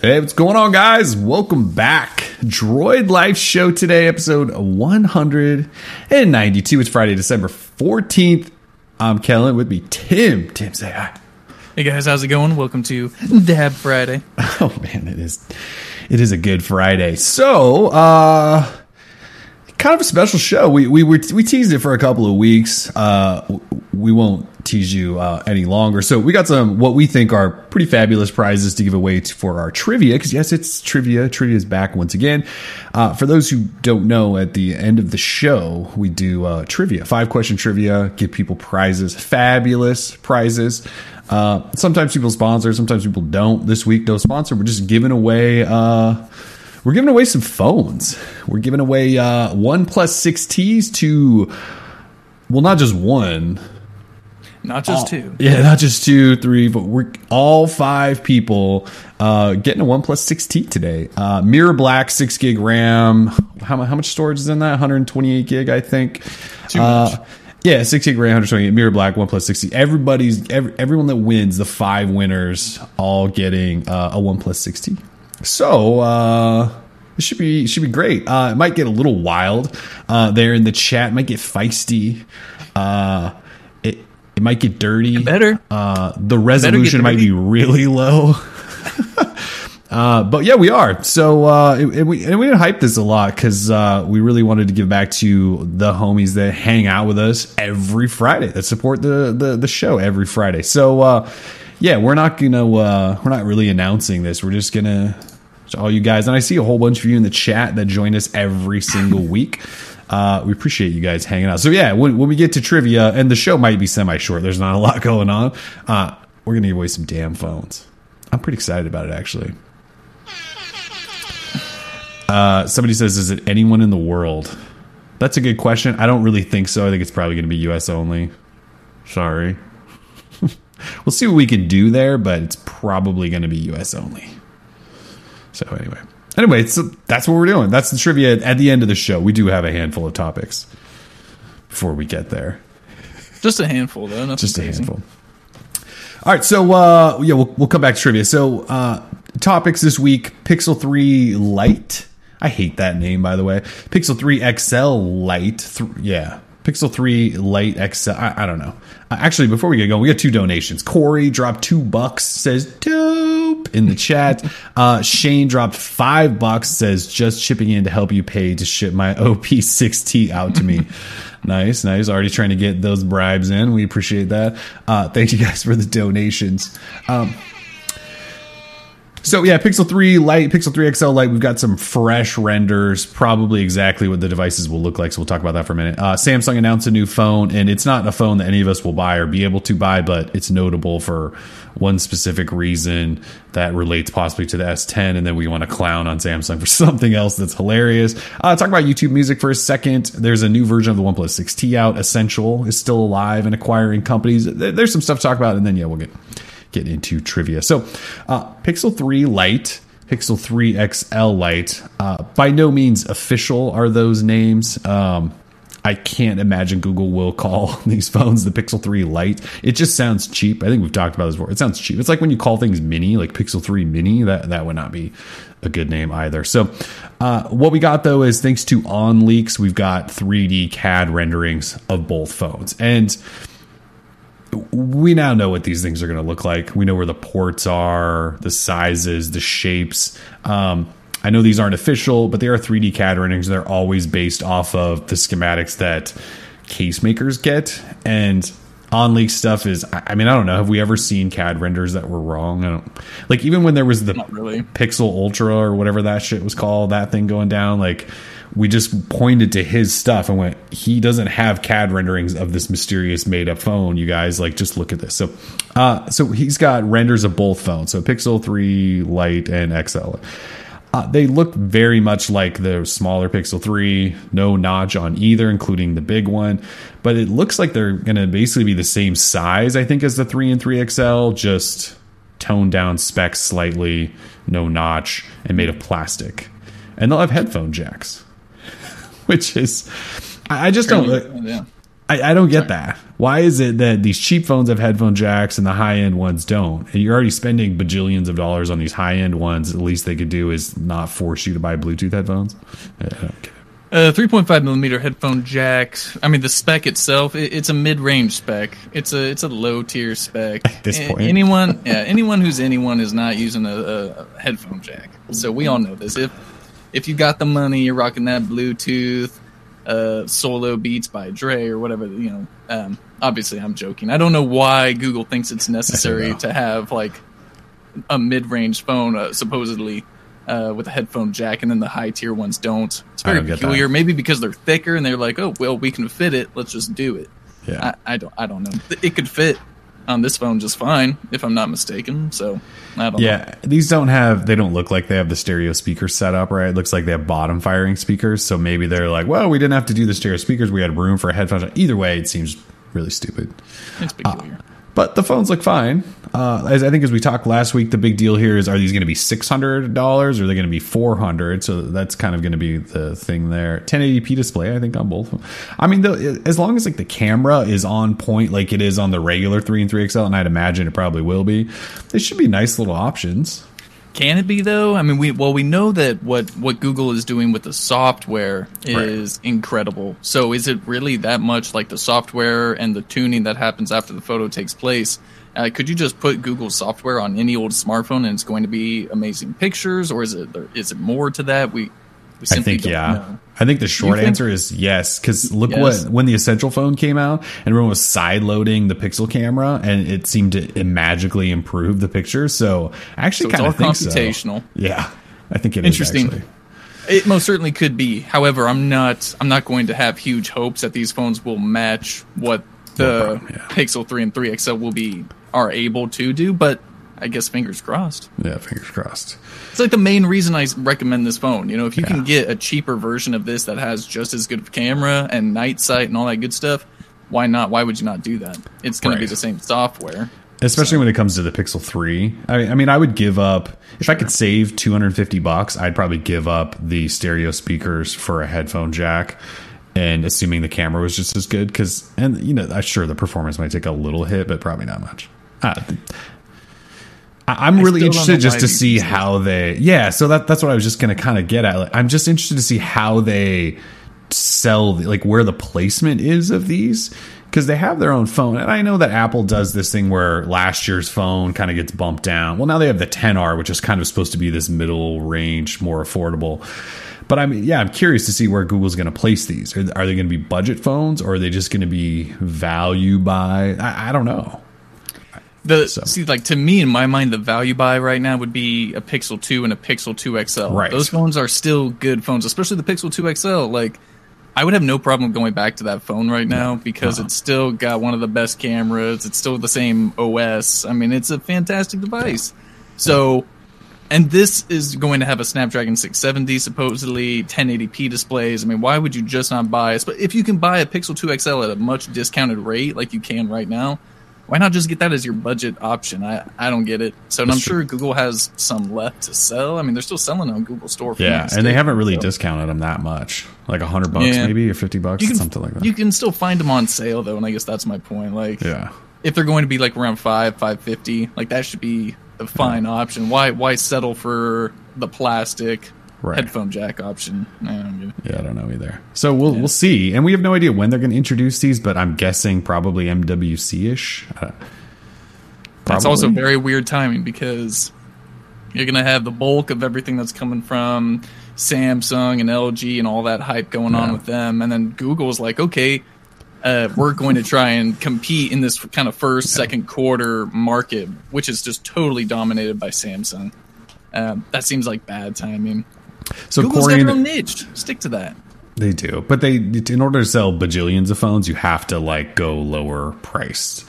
Hey, what's going on, guys? Welcome back. Droid Life Show today, episode 192. It's Friday, December 14th. I'm Kellen with me, Tim. Tim, say hi. Hey guys, how's it going? Welcome to Dab Friday. Oh man, it is it is a good Friday. So, uh kind of a special show. We we were we teased it for a couple of weeks. Uh we won't tease you uh, any longer. So we got some what we think are pretty fabulous prizes to give away to, for our trivia. Because yes, it's trivia. Trivia is back once again. Uh, for those who don't know, at the end of the show, we do uh, trivia, five question trivia, give people prizes, fabulous prizes. Uh, sometimes people sponsor, sometimes people don't. This week, no sponsor. We're just giving away. We're giving away some phones. We're giving away uh, one plus six Ts to, well, not just one not just all, two. Yeah, not just two, three, but we're all five people uh, getting a One 6T today. Uh, Mirror Black, six gig RAM. How, how much storage is in that? 128 gig, I think. Too much. Uh, yeah, six gig RAM, 128. Mirror Black, One 6T. Everybody's every, everyone that wins, the five winners, all getting uh, a One 6T. So. uh it should be should be great. Uh, it might get a little wild uh, there in the chat. It might get feisty. Uh, it might get dirty. It better. Uh, the resolution might be really low. uh, but yeah, we are. So uh, and we and we didn't hype this a lot because uh, we really wanted to give back to the homies that hang out with us every Friday that support the the, the show every Friday. So uh, yeah, we're not gonna uh, we're not really announcing this. We're just gonna all you guys, and I see a whole bunch of you in the chat that join us every single week. Uh, we appreciate you guys hanging out. So yeah, when, when, we get to trivia, and the show might be semi short. There's not a lot going on. Uh, we're gonna give away some damn phones. I'm pretty excited about it actually. Uh, somebody says, "Is it anyone in the world?" That's a good question. I don't really think so. I think it's probably going to be U.S. only. Sorry. we'll see what we can do there, but it's probably going to be U.S. only. So anyway. Anyway, so that's what we're doing. That's the trivia at the end of the show. We do have a handful of topics before we get there. Just a handful, though. Nothing Just a crazy. handful. All right, so uh, yeah, we'll, we'll come back to trivia. So uh, topics this week: Pixel Three Lite. I hate that name, by the way. Pixel Three XL Lite. Th- yeah, Pixel 3 Lite XL. I, I don't know. Uh, actually, before we get going, we got two donations. Corey dropped two bucks, says dope in the chat. Uh, Shane dropped five bucks, says just chipping in to help you pay to ship my OP6T out to me. nice, nice. Already trying to get those bribes in. We appreciate that. Uh, thank you guys for the donations. Um, so yeah, Pixel 3 Lite, Pixel 3 XL Lite, we've got some fresh renders, probably exactly what the devices will look like. So we'll talk about that for a minute. Uh, Samsung announced a new phone, and it's not a phone that any of us will buy or be able to buy, but it's notable for one specific reason that relates possibly to the S10, and then we want to clown on Samsung for something else that's hilarious. Uh, talk about YouTube Music for a second. There's a new version of the OnePlus 6T out. Essential is still alive and acquiring companies. There's some stuff to talk about, and then yeah, we'll get get into trivia. So, uh, Pixel 3 Lite, Pixel 3 XL Lite, uh, by no means official are those names. Um, I can't imagine Google will call these phones the Pixel 3 Lite. It just sounds cheap. I think we've talked about this before. It sounds cheap. It's like when you call things mini, like Pixel 3 Mini. That that would not be a good name either. So, uh, what we got though is thanks to OnLeaks, we've got 3D CAD renderings of both phones, and we now know what these things are going to look like. We know where the ports are, the sizes, the shapes. Um, I know these aren't official, but they are 3D CAD renderings. They're always based off of the schematics that case makers get. And OnLeaks stuff is, I mean, I don't know. Have we ever seen CAD renders that were wrong? I don't like even when there was the really. Pixel Ultra or whatever that shit was called, that thing going down, like we just pointed to his stuff and went, he doesn't have CAD renderings of this mysterious made up phone. You guys, like, just look at this. So, uh, so he's got renders of both phones, so Pixel 3 Lite and XL. Uh, they look very much like the smaller Pixel 3, no notch on either, including the big one. But it looks like they're going to basically be the same size, I think, as the 3 and 3XL, just toned down specs slightly, no notch, and made of plastic. And they'll have headphone jacks which is I just don't. Yeah. I, I don't get that. Why is it that these cheap phones have headphone jacks and the high end ones don't? And you're already spending bajillions of dollars on these high end ones. At least they could do is not force you to buy Bluetooth headphones. I it. Uh, 3.5 millimeter headphone jacks. I mean, the spec itself, it, it's a mid-range spec. It's a it's a low tier spec. At this point. anyone, yeah, anyone who's anyone is not using a, a headphone jack. So we all know this. If if you got the money, you're rocking that Bluetooth, uh, solo beats by Dre or whatever. You know, um, obviously I'm joking. I don't know why Google thinks it's necessary to have like a mid-range phone, uh, supposedly. Uh, with a headphone jack, and then the high tier ones don't. It's very don't peculiar. Maybe because they're thicker, and they're like, "Oh, well, we can fit it. Let's just do it." Yeah. I, I don't. I don't know. It could fit on this phone just fine, if I'm not mistaken. So I don't. know. Yeah, these don't have. They don't look like they have the stereo speakers set up right. It looks like they have bottom firing speakers. So maybe they're like, well, we didn't have to do the stereo speakers. We had room for a headphone. Either way, it seems really stupid. it's peculiar. But the phones look fine. Uh, as I think as we talked last week, the big deal here is: are these going to be six hundred dollars or are they going to be four hundred? So that's kind of going to be the thing there. 1080p display, I think, on both. I mean, the, as long as like the camera is on point, like it is on the regular three and three XL, and I'd imagine it probably will be. They should be nice little options. Can it be though? I mean, we well we know that what what Google is doing with the software is incredible. So is it really that much like the software and the tuning that happens after the photo takes place? Uh, could you just put Google software on any old smartphone and it's going to be amazing pictures, or is it is it more to that? We I think yeah. know. I think the short answer is yes. Because look Yes. what when the Essential phone came out, and everyone was side loading the Pixel camera, and it seemed to magically improve the picture. So I actually So kind of think so. computational. Yeah, I think it Interesting. actually. It most certainly could be. However, I'm not. I'm not going to have huge hopes that these phones will match what the problem, yeah. Pixel 3 and 3 XL will be are able to do. But I guess fingers crossed. Yeah, fingers crossed. It's like the main reason I recommend this phone. You know, if you Yeah. can get a cheaper version of this that has just as good of camera and night sight and all that good stuff, why not? Why would you not do that? It's going to be the same software. Especially when it comes to the Pixel 3. I I mean, I would give up if I could save 250 bucks, I'd probably give up the stereo speakers for a headphone jack and assuming the camera was just as good cuz and you know, I'm sure the performance might take a little hit, but probably not much. Uh, I- I'm really interested just to see how they Yeah, so that that's what I was just going to kind of get at. Like, I'm just interested to see how they sell like where the placement is of these because they have their own phone. And i know that apple does this thing where last year's phone kind of gets bumped down. Well now they have the XR which is kind of supposed to be this middle range more affordable. But i mean yeah i'm curious to see where google's going to place these. Are, are they going to be budget phones or are they just going to be value buy? I, I don't know The So- see, like to me, in my mind, the value buy right now would be a Pixel Two and a Pixel Two XL. Right. Those phones are still good phones, especially the Pixel Two XL. Like, I would have no problem going back to that phone right now because Uh-huh. it's still got one of the best cameras. It's still the same OS. I mean, it's a fantastic device. So, and this is going to have a Snapdragon 670, supposedly 1080p displays. I mean, why would you just not buy it? But if you can buy a Pixel 2 XL at a much discounted rate, like you can right now, why not just get that as your budget option? I, I don't get it. So and I'm sure Google has some left to sell. I mean, they're still selling on Google Store. For yeah and they haven't really So- discounted them that much like a hundred bucks Yeah. maybe or 50 bucks can, something like that You can still find them on sale though, and I guess that's my point. Like, yeah if they're going to be like around five, five fifty, like that should be a fine option. Why why settle for the plastic Right. headphone jack option? I don't get it. Yeah, I don't know either. So we'll we'll see, and we have no idea when they're going to introduce these, but I'm guessing probably MWC ish. Uh, That's also very weird timing because you're going to have the bulk of everything that's coming from Samsung and LG and all that hype going on with them, and then Google's like, okay. Uh, we're going to try and compete in this kind of first, second quarter market, which is just totally dominated by Samsung. Um, that seems like bad timing. So Google's Corey, got their own niche. Stick to that. they do, but they in order to sell bajillions of phones, you have to like go lower priced.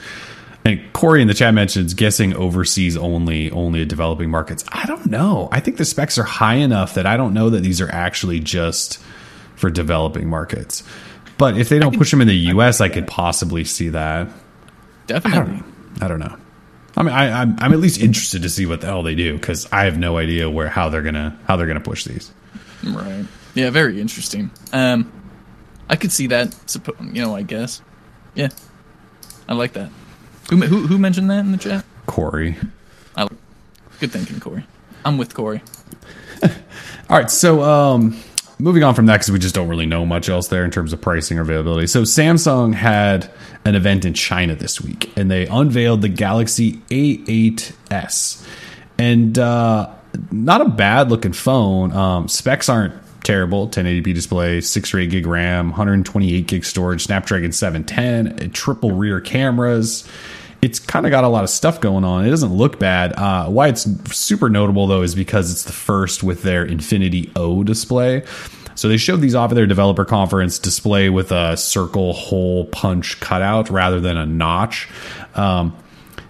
And Corey in the chat mentions guessing overseas only, only developing markets. I don't know. I think the specs are high enough that I don't know that these are actually just for developing markets. But if they don't push them in the U.S., I could possibly see that. I Definitely. don't, I don't know. I mean, I, I'm I'm at least interested to see what the hell they do because I have no idea where how they're gonna how they're gonna push these. Right. Yeah, very interesting. Um, I could see that. suppo- You know, I guess. Yeah, I like that. Who who, who mentioned that in the chat? Corey. I like, good thinking, Corey. I'm with Corey. All right, so um, moving on from that because we just don't really know much else there in terms of pricing or availability. So Samsung had an event in China this week, and they unveiled the Galaxy A8s, and uh, not a bad looking phone. Um, specs aren't terrible 1080p display 6 or 8 gig ram 128 gig storage snapdragon 710 triple rear cameras it's kind of got a lot of stuff going on. It doesn't look bad. Uh, why it's super notable though is because it's the first with their Infinity O display. So they showed these off at their developer conference display with a circle hole punch cutout rather than a notch. Um,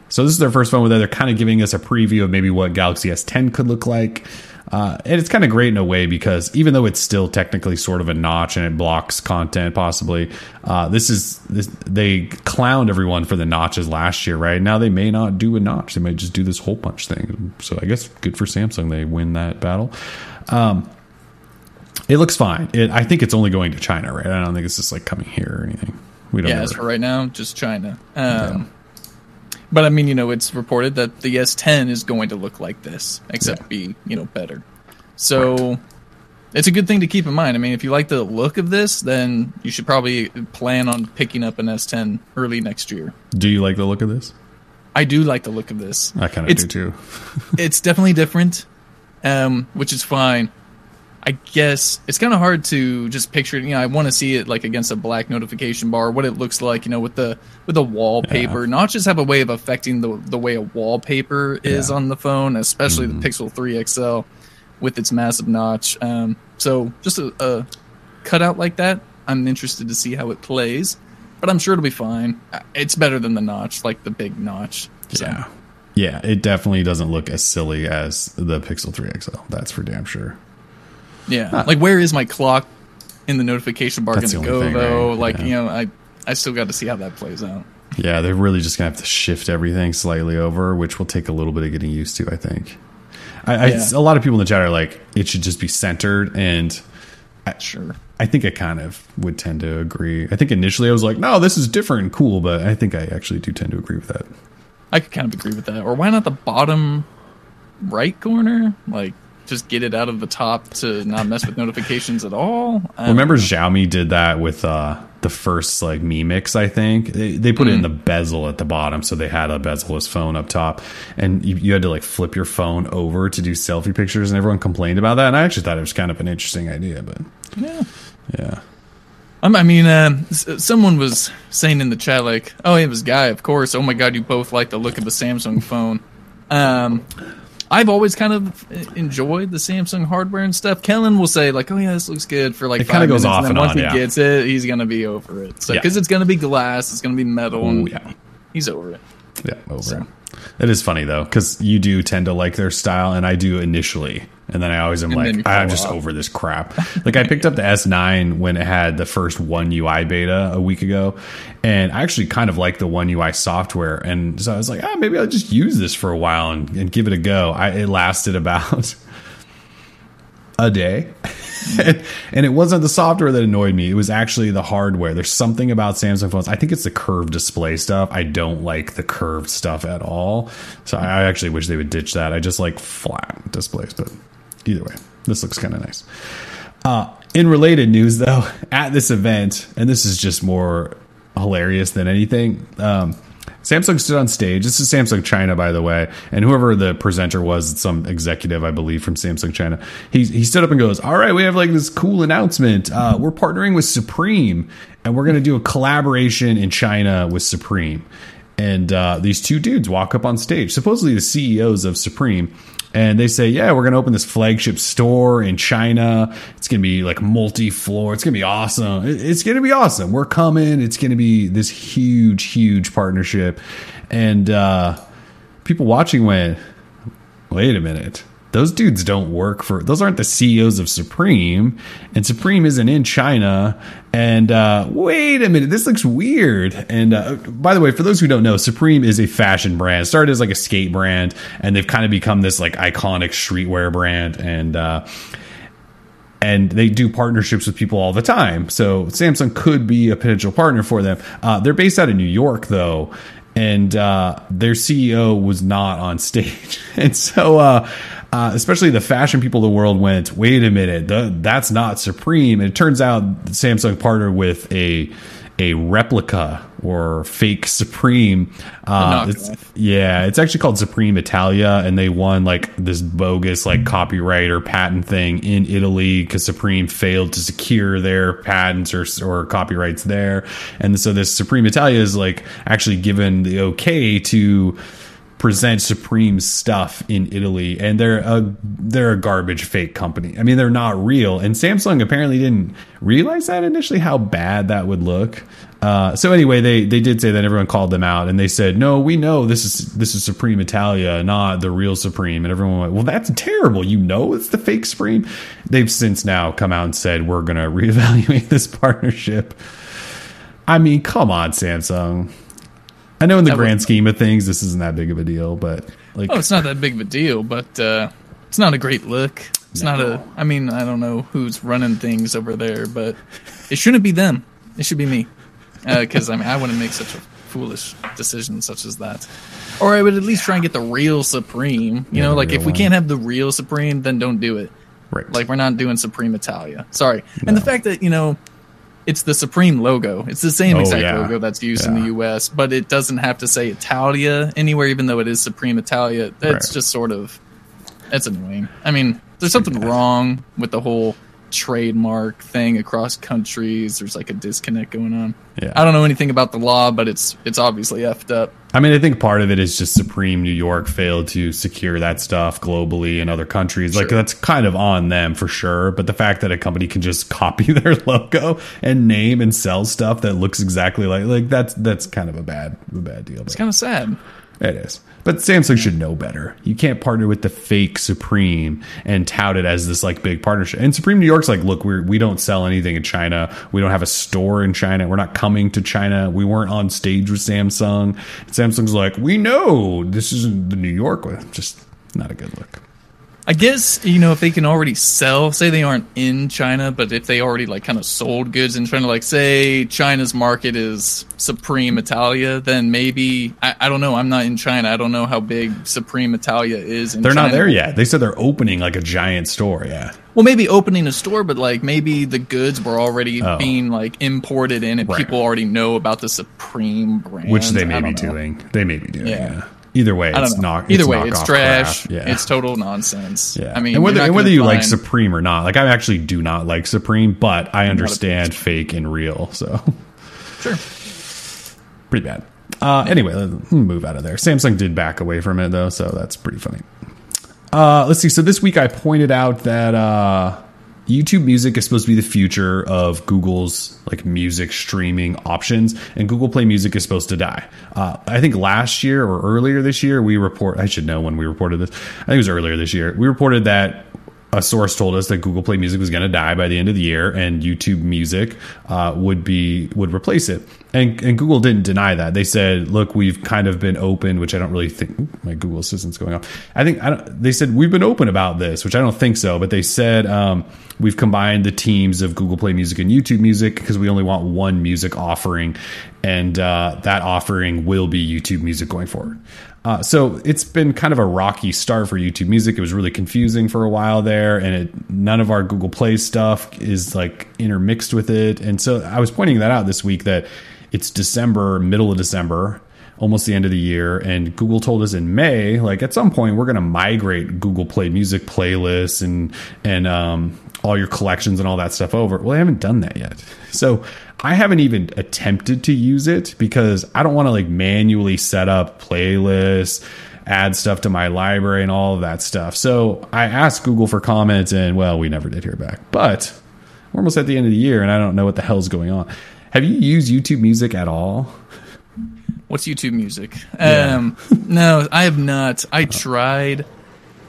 so this is their first phone with it. They're kind of giving us a preview of maybe what Galaxy S10 could look like. Uh, and it's kind of great in a way because even though it's still technically sort of a notch and it blocks content possibly, uh, this is this, they clowned everyone for the notches last year, right? Now they may not do a notch; they might just do this hole punch thing. So I guess good for Samsung; they win that battle. Um, it looks fine. It, I think it's only going to China, right? I don't think it's just like coming here or anything. We don't. Yeah, as for right now, just China. Um, yeah. But I mean, you know, it's reported that the S10 is going to look like this, except yeah. be, you know, better. So right. it's a good thing to keep in mind. I mean, if you like the look of this, then you should probably plan on picking up an S10 early next year. Do you like the look of this? I do like the look of this. I kind of do too. it's definitely different, um, which is fine. I guess it's kind of hard to just picture it. You know, I want to see it like against a black notification bar, what it looks like. You know, with the with the wallpaper. Yeah. Notches have a way of affecting the the way a wallpaper is yeah. on the phone, especially mm-hmm. the Pixel 3 XL with its massive notch. Um, so just a, a cutout like that, I'm interested to see how it plays. But I'm sure it'll be fine. It's better than the notch, like the big notch. So. Yeah. Yeah, it definitely doesn't look as silly as the Pixel 3 XL. That's for damn sure. Yeah, like where is my clock in the notification bar going to go thing, though? Right? Like yeah. you know, I I still got to see how that plays out. Yeah, they're really just gonna have to shift everything slightly over, which will take a little bit of getting used to. I think. I, yeah. I, a lot of people in the chat are like, it should just be centered, and I, sure. I think I kind of would tend to agree. I think initially I was like, no, this is different and cool, but I think I actually do tend to agree with that. I could kind of agree with that. Or why not the bottom right corner? Like just get it out of the top to not mess with notifications at all. I Remember Xiaomi did that with uh, the first like Mi Mix, I think. They, they put mm. it in mm. the bezel at the bottom, so they had a bezel-less phone up top, and you, you, had to like flip your phone over to do selfie pictures, and everyone complained about that. And I actually thought it was kind of an interesting idea, but yeah, yeah. I mean, uh, someone was saying in the chat, like, "Oh, it was Guy, of course. Oh my God, you both like the look of a Samsung phone." Um, I've always kind of enjoyed the Samsung hardware and stuff. Kellen will say like, "Oh yeah, this looks good" for like it five minutes, and then once on, he yeah. gets it, he's gonna be over it. So because yeah. it's gonna be glass, it's gonna be metal, Ooh, and yeah. he's over it. Yeah, over so. it. It is funny though, because you do tend to like their style, and I do initially, and then I always am and like, I'm just off. over this crap. like I picked up the S9 when it had the first One UI beta a week ago, and I actually kind of like the One UI software, and so I was like, ah, maybe I'll just use this for a while and, and give it a go. I, it lasted about a day. and it wasn't the software that annoyed me. It was actually the hardware. There's something about Samsung phones. I think it's the curved display stuff. I don't like the curved stuff at all. So I actually wish they would ditch that. I just like flat displays, but either way, this looks kind of nice. Uh, in related news, though, at this event, and this is just more hilarious than anything. Um, Samsung stood on stage. This is Samsung China, by the way, and whoever the presenter was, some executive, I believe, from Samsung China. He he stood up and goes, "All right, we have like this cool announcement. Uh, we're partnering with Supreme, and we're going to do a collaboration in China with Supreme." And uh, these two dudes walk up on stage, supposedly the CEOs of Supreme, and they say, "Yeah, we're going to open this flagship store in China. It's going to be like multi-floor. It's going to be awesome. It's going to be awesome. We're coming. It's going to be this huge, huge partnership." And uh, people watching went, "Wait a minute those dudes don't work for those aren't the CEOs of Supreme, and Supreme isn't in China. And uh, wait a minute, this looks weird. And uh, by the way, for those who don't know, Supreme is a fashion brand. It started as like a skate brand, and they've kind of become this like iconic streetwear brand. And uh, and they do partnerships with people all the time. So Samsung could be a potential partner for them. Uh, they're based out of New York, though, and uh, their CEO was not on stage, and so. Uh, uh, especially the fashion people of the world went, wait a minute, the, that's not Supreme. And it turns out Samsung partnered with a a replica or fake Supreme. Uh, it's, yeah, it's actually called Supreme Italia, and they won like this bogus like copyright or patent thing in Italy because Supreme failed to secure their patents or or copyrights there, and so this Supreme Italia is like actually given the okay to present Supreme stuff in Italy, and they're a they're a garbage fake company. I mean, they're not real, and Samsung apparently didn't realize that initially how bad that would look. Uh, so anyway, they they did say that everyone called them out, and they said, "No, we know this is this is Supreme Italia, not the real Supreme." And everyone went, "Well, that's terrible. You know, it's the fake Supreme." They've since now come out and said, "We're going to reevaluate this partnership." I mean, come on, Samsung. I know in the grand scheme of things, this isn't that big of a deal, but like, oh, it's not that big of a deal, but uh, it's not a great look. It's no. not a. I mean, I don't know who's running things over there, but it shouldn't be them. It should be me, because uh, I mean, I wouldn't make such a foolish decision such as that. Or I would at least try and get the real Supreme. You yeah, know, like if we can't have the real Supreme, then don't do it. Right. Like we're not doing Supreme Italia. Sorry. No. And the fact that you know it's the Supreme logo. It's the same oh, exact yeah. logo that's used yeah. in the U.S., but it doesn't have to say Italia anywhere, even though it is Supreme Italia. It's right. just sort of it's annoying. I mean, there's something wrong with the whole trademark thing across countries. There's like a disconnect going on. Yeah. I don't know anything about the law, but it's it's obviously effed up. I mean, I think part of it is just Supreme New York failed to secure that stuff globally in other countries. Sure. Like that's kind of on them for sure. But the fact that a company can just copy their logo and name and sell stuff that looks exactly like like that's that's kind of a bad a bad deal. It's kind of sad. It is. But Samsung should know better. You can't partner with the fake Supreme and tout it as this like big partnership. And Supreme New York's like, look, we're we don't sell anything in China. We don't have a store in China. We're not coming to China. We weren't on stage with Samsung. And Samsung's like, we know this isn't the New York. Just not a good look. I guess you know if they can already sell, say they aren't in China, but if they already like kind of sold goods in China, like say China's market is Supreme Italia, then maybe I, I don't know. I'm not in China. I don't know how big Supreme Italia is. they're China. not there yet. They said they're opening like a giant store. Yeah. Well, maybe opening a store, but like maybe the goods were already oh. being like imported in, and right. people already know about the Supreme brand, which they may be doing. They may be doing. yeah. yeah. Either way, it's not. Either way, it's trash. Yeah. It's total nonsense. Yeah. I mean, and whether and whether you find... like Supreme or not, like I actually do not like Supreme, but I understand fake and real. So sure, pretty bad. Uh, anyway, let's move out of there. Samsung did back away from it though, so that's pretty funny. Uh, let's see. So this week I pointed out that uh, YouTube Music is supposed to be the future of Google's like music streaming options, and Google Play Music is supposed to die. Uh, I think last year or earlier this year, we report. I should know when we reported this. I think it was earlier this year. We reported that a source told us that Google Play Music was going to die by the end of the year, and YouTube Music uh, would be would replace it. And, and Google didn't deny that. They said, "Look, we've kind of been open," which I don't really think. My Google Assistant's going off. I think I they said we've been open about this, which I don't think so. But they said um, we've combined the teams of Google Play Music and YouTube Music because we only want one music offering, and uh, that offering will be YouTube Music going forward. Uh, so it's been kind of a rocky start for YouTube Music. It was really confusing for a while there, and it, none of our Google Play stuff is like intermixed with it. And so I was pointing that out this week that it's December, middle of December, almost the end of the year, and Google told us in May, like at some point we're going to migrate Google Play Music playlists and and um, all your collections and all that stuff over. Well, they haven't done that yet. So I haven't even attempted to use it because I don't want to like manually set up playlists, add stuff to my library and all of that stuff. So I asked Google for comments and well, we never did hear back. But we're almost at the end of the year and I don't know what the hell's going on. Have you used YouTube Music at all? What's YouTube Music? Yeah. Um, no, I have not. I tried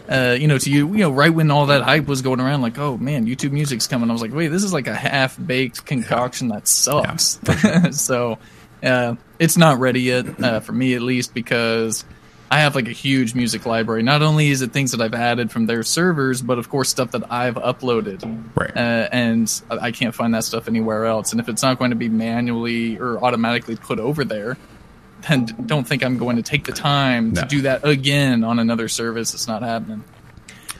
uh, you know, to you, you know, right when all that hype was going around, like, oh man, YouTube Music's coming. I was like, wait, this is like a half baked concoction that sucks. Yeah. so, uh, it's not ready yet uh, for me at least because I have like a huge music library. Not only is it things that I've added from their servers, but of course stuff that I've uploaded. Right. Uh, and I can't find that stuff anywhere else. And if it's not going to be manually or automatically put over there, don't think I'm going to take the time No. to do that again on another service. It's not happening.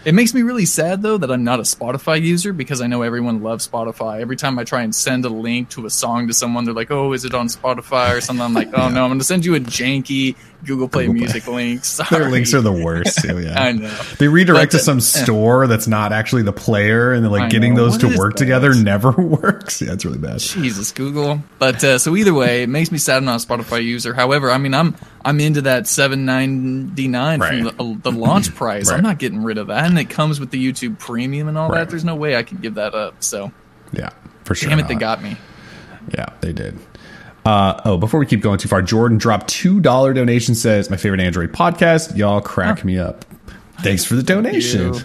It makes me really sad though that I'm not a Spotify user because I know everyone loves Spotify. Every time I try and send a link to a song to someone, they're like, "Oh, is it on Spotify or something?" I'm like, "Oh no, I'm going to send you a janky Google Play Google Play. Music link." Sorry. Their links are the worst. too, yeah. I know. They redirect But, to some uh, store that's not actually the player, and then like I getting know. those What to work that? together never works. Yeah, it's really bad. Jesus, Google. But uh, so either way, it makes me sad I'm not a Spotify user. However, I mean, I'm I'm into that seven ninety nine Right. from the, the launch price. Right. I'm not getting rid of that, and it comes with the YouTube Premium and all Right. that. There's no way I could give that up. So Yeah, for sure. damn it, they got me. Yeah, they did. Uh, oh, before we keep going too far, Jordan dropped two dollar donation. Says my favorite Android podcast. Y'all crack me up. Thanks for the donation. you.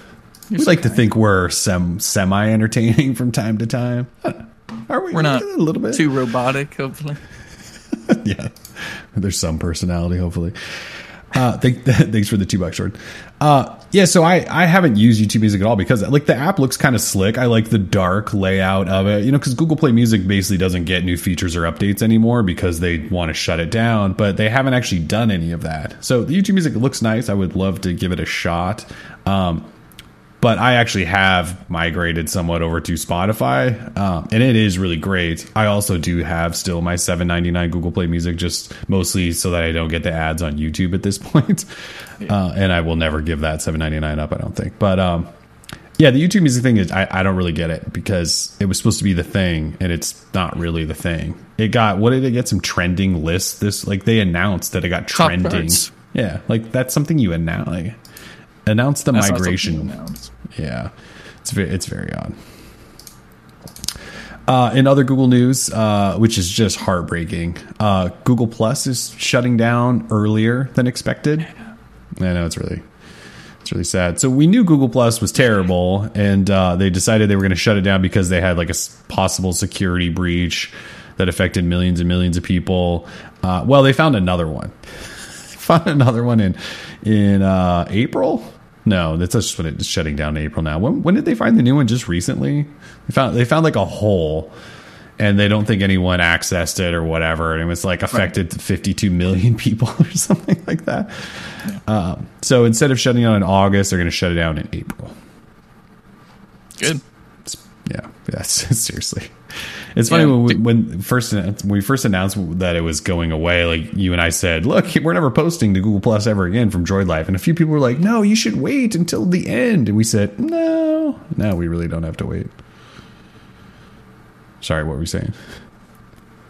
We like to think we're sem semi entertaining from time to time. I don't know. Are we? We're not a little bit. too robotic. Hopefully, yeah, there's some personality. Hopefully. Uh, thank, thanks for the two bucks, Jordan. Uh, yeah, so I, I haven't used YouTube Music at all because like the app looks kind of slick. I like the dark layout of it, you know, because Google Play Music basically doesn't get new features or updates anymore because they want to shut it down, but they haven't actually done any of that. So the YouTube Music looks nice. I would love to give it a shot. Um, but I actually have migrated somewhat over to Spotify, um, and it is really great. I also do have still my 7.99 Google Play Music, just mostly so that I don't get the ads on YouTube at this point. Uh, and I will never give that 7.99 up, I don't think. But um, yeah, the YouTube Music thing is I, I don't really get it because it was supposed to be the thing, and it's not really the thing. It got what did it get? Some trending lists. This like they announced that it got Top trending. charts. Yeah, like that's something you announce. Like, announce the That's migration. Yeah, it's very, it's very odd. Uh, in other Google news, uh, which is just heartbreaking, uh, Google Plus is shutting down earlier than expected. I know it's really, it's really sad. So we knew Google Plus was terrible, and uh, they decided they were going to shut it down because they had like a possible security breach that affected millions and millions of people. Uh, well, they found another one. found another one in in uh, April. No, that's just when it's shutting down in April now. When when did they find the new one? Just recently. They found they found like a hole, and they don't think anyone accessed it or whatever, and it was like affected 52 million people or something like that. Um, so instead of shutting down in August, they're going to shut it down in April. Good. It's- yeah, yes, seriously. It's funny Yeah. when we, when first when we first announced that it was going away. Like you and I said, look, we're never posting to Google Plus ever again from Droid Life, and a few people were like, no, you should wait until the end, and we said, no, no, we really don't have to wait. Sorry, what were we saying?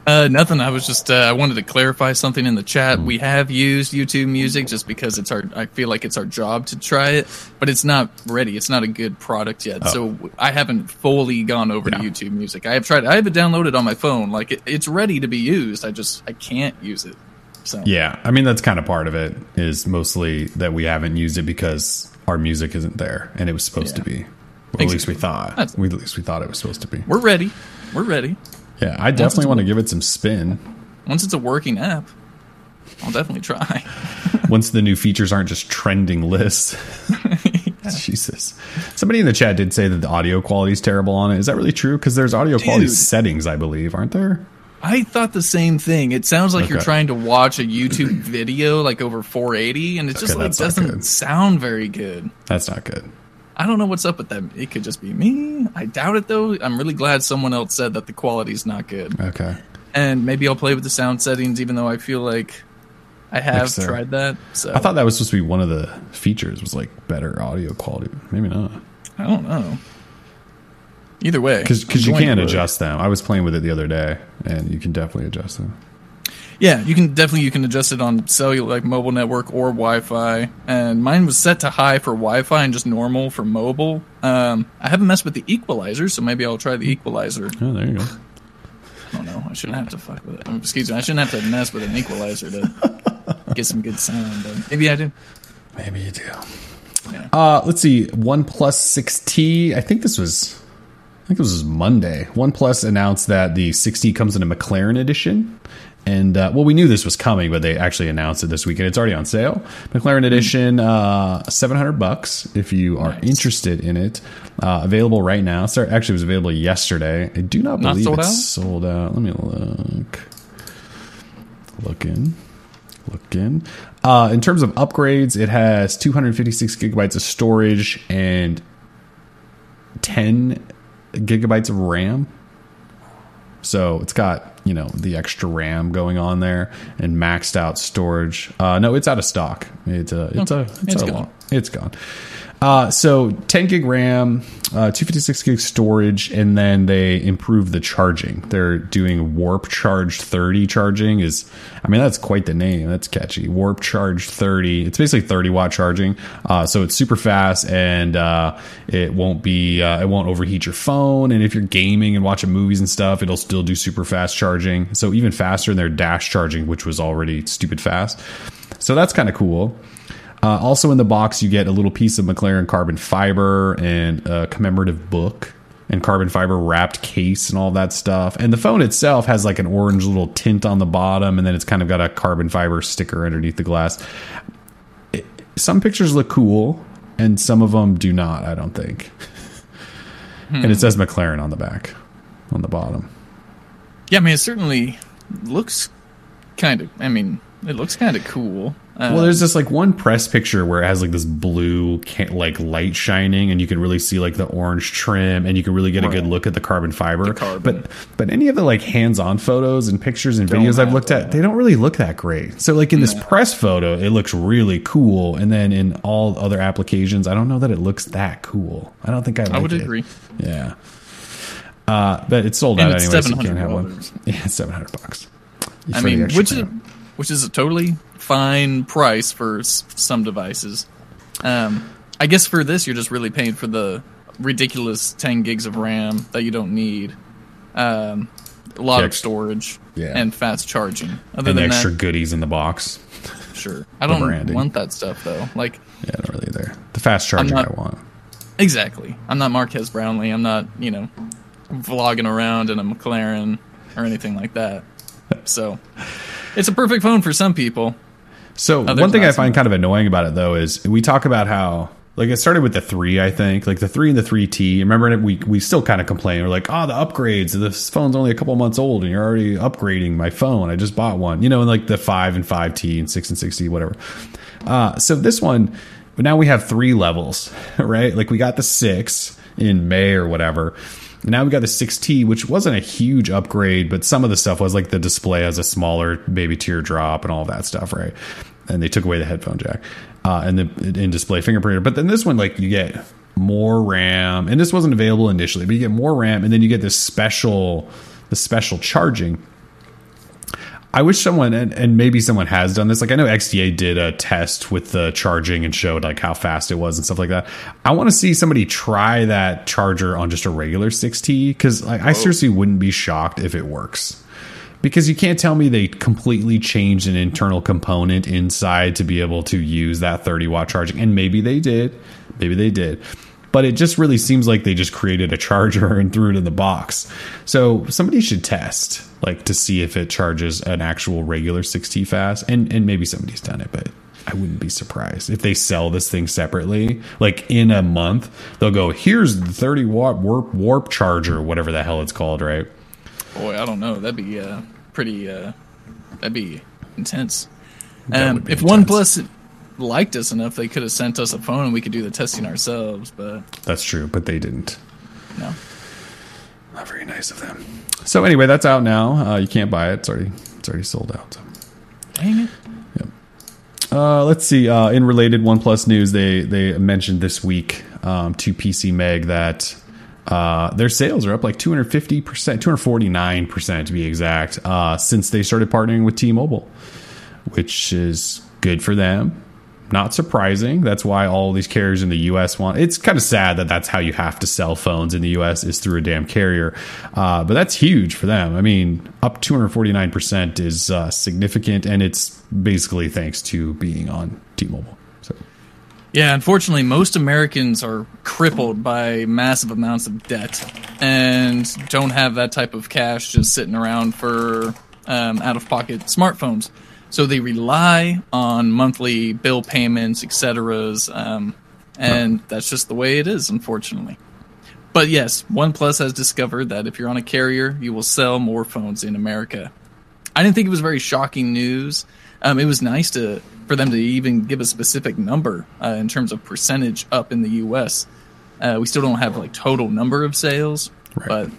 Uh, nothing. I was just uh, I wanted to clarify something in the chat. Hmm. We have used YouTube Music just because it's our. I feel like it's our job to try it, but it's not ready. It's not a good product yet. So I haven't fully gone over Oh. Yeah. to YouTube Music. I have tried. I have it downloaded on my phone. Like it, it's ready to be used. I just I can't use it. So Yeah, I mean that's kind of part of it. Is mostly that we haven't used it because our music isn't there, and it was supposed to be. Well, at least we thought. That's- We, at least we thought it was supposed to be. we're ready. We're ready. Yeah, I definitely want to give it some spin. Once it's a working app, I'll definitely try. once the new features aren't just trending lists. Jesus. Somebody in the chat did say that the audio quality is terrible on it. Is that really true? Because there's audio quality settings, I believe, aren't there? I thought the same thing. It sounds like you're trying to watch a YouTube video like over 480, and it just Okay, like doesn't sound very good. That's not good. I don't know what's up with that. It could just be me. I doubt it though. I'm really glad someone else said that the quality's not good. Okay. And maybe I'll play with the sound settings, even though I feel like I have so. tried that. So I thought that was supposed to be one of the features was like better audio quality. Maybe not. I don't know. Either way, Because you can adjust them. I was playing with it the other day, and you can definitely adjust them. Yeah, you can definitely you can adjust it on cellular like mobile network or Wi-Fi. And mine was set to high for Wi-Fi and just normal for mobile. Um, I haven't messed with the equalizer, so maybe I'll try the equalizer. Oh, there you go. I don't know. I shouldn't have to fuck with it. Excuse me. I shouldn't have to mess with an equalizer to get some good sound. But maybe I do. Maybe you do. Yeah. Uh, let's see. OnePlus 6T. I think this was. I think this was Monday. OnePlus announced that the 6T comes in a McLaren edition, And uh, well, we knew this was coming, but they actually announced it this weekend. it's already on sale. McLaren Edition, uh, seven hundred bucks if you are Nice. interested in it. Uh, available right now. Sorry, actually, it was available yesterday. I do not Not believe sold it's out? sold out. Let me look. Looking, looking. Uh, in terms of upgrades, it has 256 gigabytes of storage and 10 gigabytes of RAM. So it's got you know the extra RAM going on there and maxed out storage. Uh, no, it's out of stock. It's a it's a Okay. it's, It's a gone. long, it's gone. Uh, so 10 gig RAM, uh, 256 gig storage, and then they improved the charging. They're doing Warp Charge 30 charging. Is I mean that's quite the name. That's catchy. Warp Charge 30. It's basically 30 watt charging. Uh, so it's super fast and uh, it won't be uh, it won't overheat your phone. And if you're gaming and watching movies and stuff, it'll still do super fast charging. So even faster than their dash charging, which was already stupid fast. So that's kind of cool. Uh, also in the box, you get a little piece of McLaren carbon fiber and a commemorative book and carbon fiber wrapped case and all that stuff. And the phone itself has like an orange little tint on the bottom, and then it's kind of got a carbon fiber sticker underneath the glass. It- some pictures look cool, and some of them do not. I don't think. And it says McLaren on the back, on the bottom. Yeah, I mean, it certainly looks kind of. I mean, it looks kind of cool. Uh, Well, there's this like one press picture where it has like this blue like light shining, and you can really see like the orange trim, and you can really get a good look at the carbon fiber. carbon. But but any of the like hands-on photos and pictures and Don't videos I've looked at, they don't really look that great. So like in this No. press photo, it looks really cool, and then in all other applications, I don't know that it looks that cool. I don't think I. Like I would it. agree. Yeah. Uh, but it's sold And out anyway, so you can't have one. $700. Yeah, seven hundred bucks. I mean, which is which is a totally fine price for s- some devices. Um, I guess for this, you're just really paying for the ridiculous 10 gigs of RAM that you don't need, um, a lot Yeah. of storage, Yeah. and fast charging. Other and than extra that, goodies in the box. sure. I don't branding. want that stuff though. Like Yeah, I don't really either. The fast charging not- I want. exactly, I'm not Marques Brownlee. I'm not you know vlogging around in a McLaren or anything like that. So it's a perfect phone for some people. So one thing I find kind of annoying about it though is we talk about how like it started with the three, I think, like the three and the three T. Remember, we we still kind of complain. We're like, oh, the upgrades. This phone's only a couple months old, and you're already upgrading my phone. I just bought one, you know, and like the five and five T and six and six T, whatever. Uh, so this one, but now we have three levels, right? Like we got the six in May or whatever. And now we got the 6T, which wasn't a huge upgrade, but some of the stuff was like the display has a smaller baby teardrop and all that stuff, right? And they took away the headphone jack uh, and the in display fingerprint. But then this one, like you get more RAM, and this wasn't available initially, but you get more RAM, and then you get this special, the special charging. I wish someone and, and maybe someone has done this. Like I know XDA did a test with the charging and showed like how fast it was and stuff like that. I want to see somebody try that charger on just a regular 6T because like, I seriously wouldn't be shocked if it works. Because you can't tell me they completely changed an internal component inside to be able to use that 30 watt charging. And maybe they did. Maybe they did but it just really seems like they just created a charger and threw it in the box. So somebody should test, like to see if it charges an actual regular 6T fast, and and maybe somebody's done it, but I wouldn't be surprised if they sell this thing separately. Like in a month, they'll go, "Here's the 30 watt warp warp charger, whatever the hell it's called, right?" Boy, I don't know. That'd be uh, pretty. Uh, that'd be intense. That Um, be if intense. OnePlus liked us enough, they could have sent us a phone and we could do the testing ourselves. But That's true, but they didn't. no, Not very nice of them. So anyway, that's out now. Uh, you can't buy it. It's already it's already sold out. So. dang it. Uh, let's see. Uh, in related OnePlus news, they they mentioned this week um, to PC Mag that uh, their sales are up like 250 percent, 249 percent to be exact, uh, since they started partnering with T-Mobile, which is good for them. Not surprising. That's why all these carriers in the U.S. want. It's kind of sad that that's how you have to sell phones in the U.S. is through a damn carrier, uh, but that's huge for them. I mean, up 249 percent is uh, significant, and it's basically thanks to being on T-Mobile. So Yeah, unfortunately, most Americans are crippled by massive amounts of debt and don't have that type of cash just sitting around for um, out of pocket smartphones. So they rely on monthly bill payments, etc. Um, and that's just the way it is, unfortunately. But yes, OnePlus has discovered that if you're on a carrier, you will sell more phones in America. I didn't think it was very shocking news. Um, it was nice to for them to even give a specific number uh, in terms of percentage up in the U.S. Uh, we still don't have like total number of sales, Right. but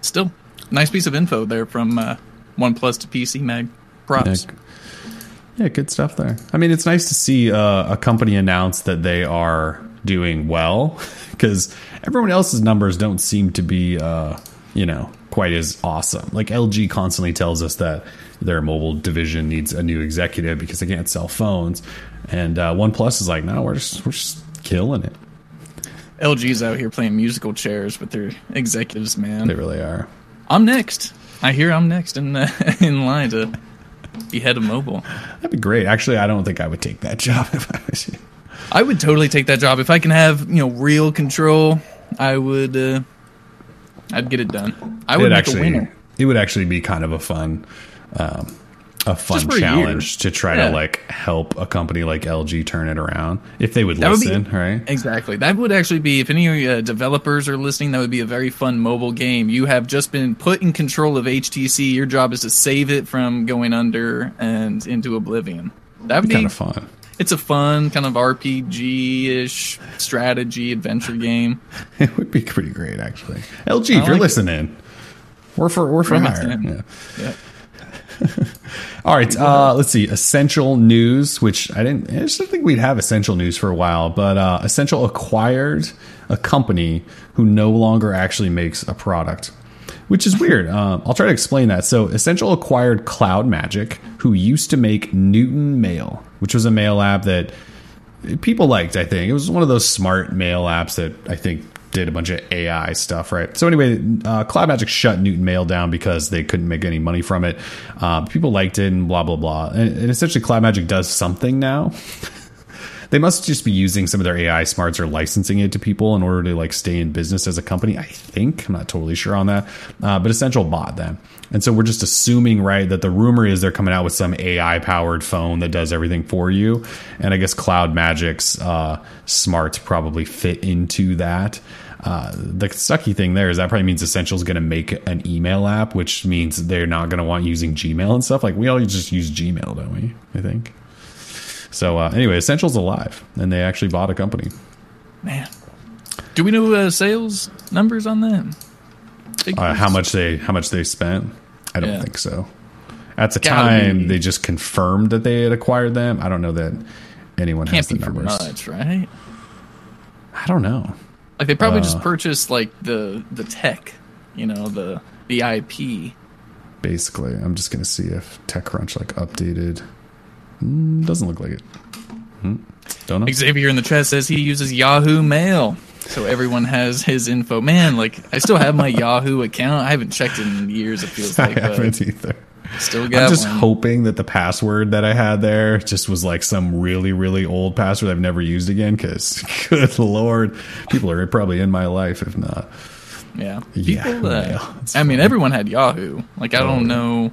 still, nice piece of info there from uh, OnePlus to PC Mag. Props. Yeah, good stuff there. I mean, it's nice to see uh, a company announce that they are doing well because everyone else's numbers don't seem to be, uh, you know, quite as awesome. Like LG constantly tells us that their mobile division needs a new executive because they can't sell phones, and uh, OnePlus is like, no, we're just we're just killing it. LG's out here playing musical chairs with their executives, man. They really are. I'm next. I hear I'm next in uh, in line to be head of mobile. That'd be great. Actually, I don't think I would take that job if I was you. I would totally take that job if I can have you know real control. I would. Uh, I'd get it done. I would It'd make actually, a winner. it would actually be kind of a fun, um, a fun a challenge to try Yeah. to like help a company like LG turn it around if they would That would be- listen, right? Exactly. That would actually be, if any uh, developers are listening, that would be a very fun mobile game. You have just been put in control of HTC. Your job is to save it from going under and into oblivion. That would be. Kind of fun. It's a fun kind of RPG ish strategy adventure game. It would be pretty great, actually. LG, if you're like it. listening, we're for we're for it hire. Yeah. Yeah. All right, uh, let's see. Essential news, which I didn't. I just didn't think we'd have essential news for a while, but uh, Essential acquired a company who no longer actually makes a product, which is weird. Um, I'll try to explain that. So, Essential acquired Cloud Magic, who used to make Newton Mail, which was a mail app that people liked. I think it was one of those smart mail apps that I think did a bunch of AI stuff, right? So anyway, uh, Cloud Magic shut Newton Mail down because they couldn't make any money from it. Uh, people liked it and blah blah blah. And, and essentially, Cloud Magic does something now. they must just be using some of their AI smarts or licensing it to people in order to like stay in business as a company. I think I'm not totally sure on that, uh, but Essential bought them, and so we're just assuming right that the rumor is they're coming out with some AI powered phone that does everything for you, and I guess Cloud Magic's uh, smarts probably fit into that. Uh, the sucky thing there is that probably means Essential is going to make an email app, which means they're not going to want using Gmail and stuff. Like we all just use Gmail, don't we? I think. So uh, anyway, Essential's alive, and they actually bought a company. Man. Do we know uh, sales numbers on that? Uh, how much they how much they spent? I don't Yeah. think so. At the Gotta time, be- they just confirmed that they had acquired them. I don't know that anyone Can't has the numbers. much, right? I don't know. Like they probably Uh, just purchased like the the tech, you know, the the IP. Basically, I'm just gonna see if TechCrunch like updated. Mm, doesn't look like it. Hmm, don't know. Xavier in the chat says he uses Yahoo Mail, so everyone has his info. Man, like I still have my Yahoo account. I haven't checked in years. It feels like, but haven't either. still got I'm just one. hoping that the password that I had there just was like some really, really old password I've never used again. Because, good lord, people are probably in my life if not. Yeah, Yeah, People, uh, Mail. It's I mean, everyone had Yahoo. Like I don't yeah. know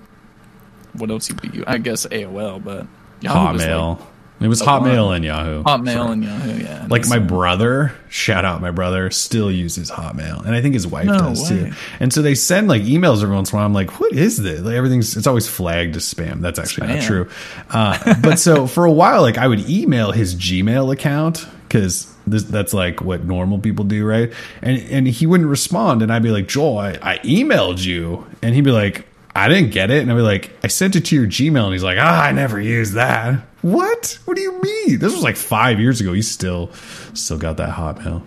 what else you'd be. I guess AOL, but Yahoo was, Hotmail. like, it was Hotmail and Yahoo. Hotmail For- and Yahoo. Yeah, like my brother, shout out my brother, still uses Hotmail, and I think his wife No does way. too. And so they send like emails every once in a while. I'm like, what is this? Like everything's it's always flagged as spam. That's actually not true. Uh, but so for a while, like I would email his Gmail account because that's like what normal people do, right? And and he wouldn't respond, and I'd be like, Joel, I, I emailed you, and he'd be like. I didn't get it. And I'd be like, I sent it to your Gmail. And he's like, ah, I never used that. What? What do you mean? This was like five years ago. He's still, still got that Hotmail.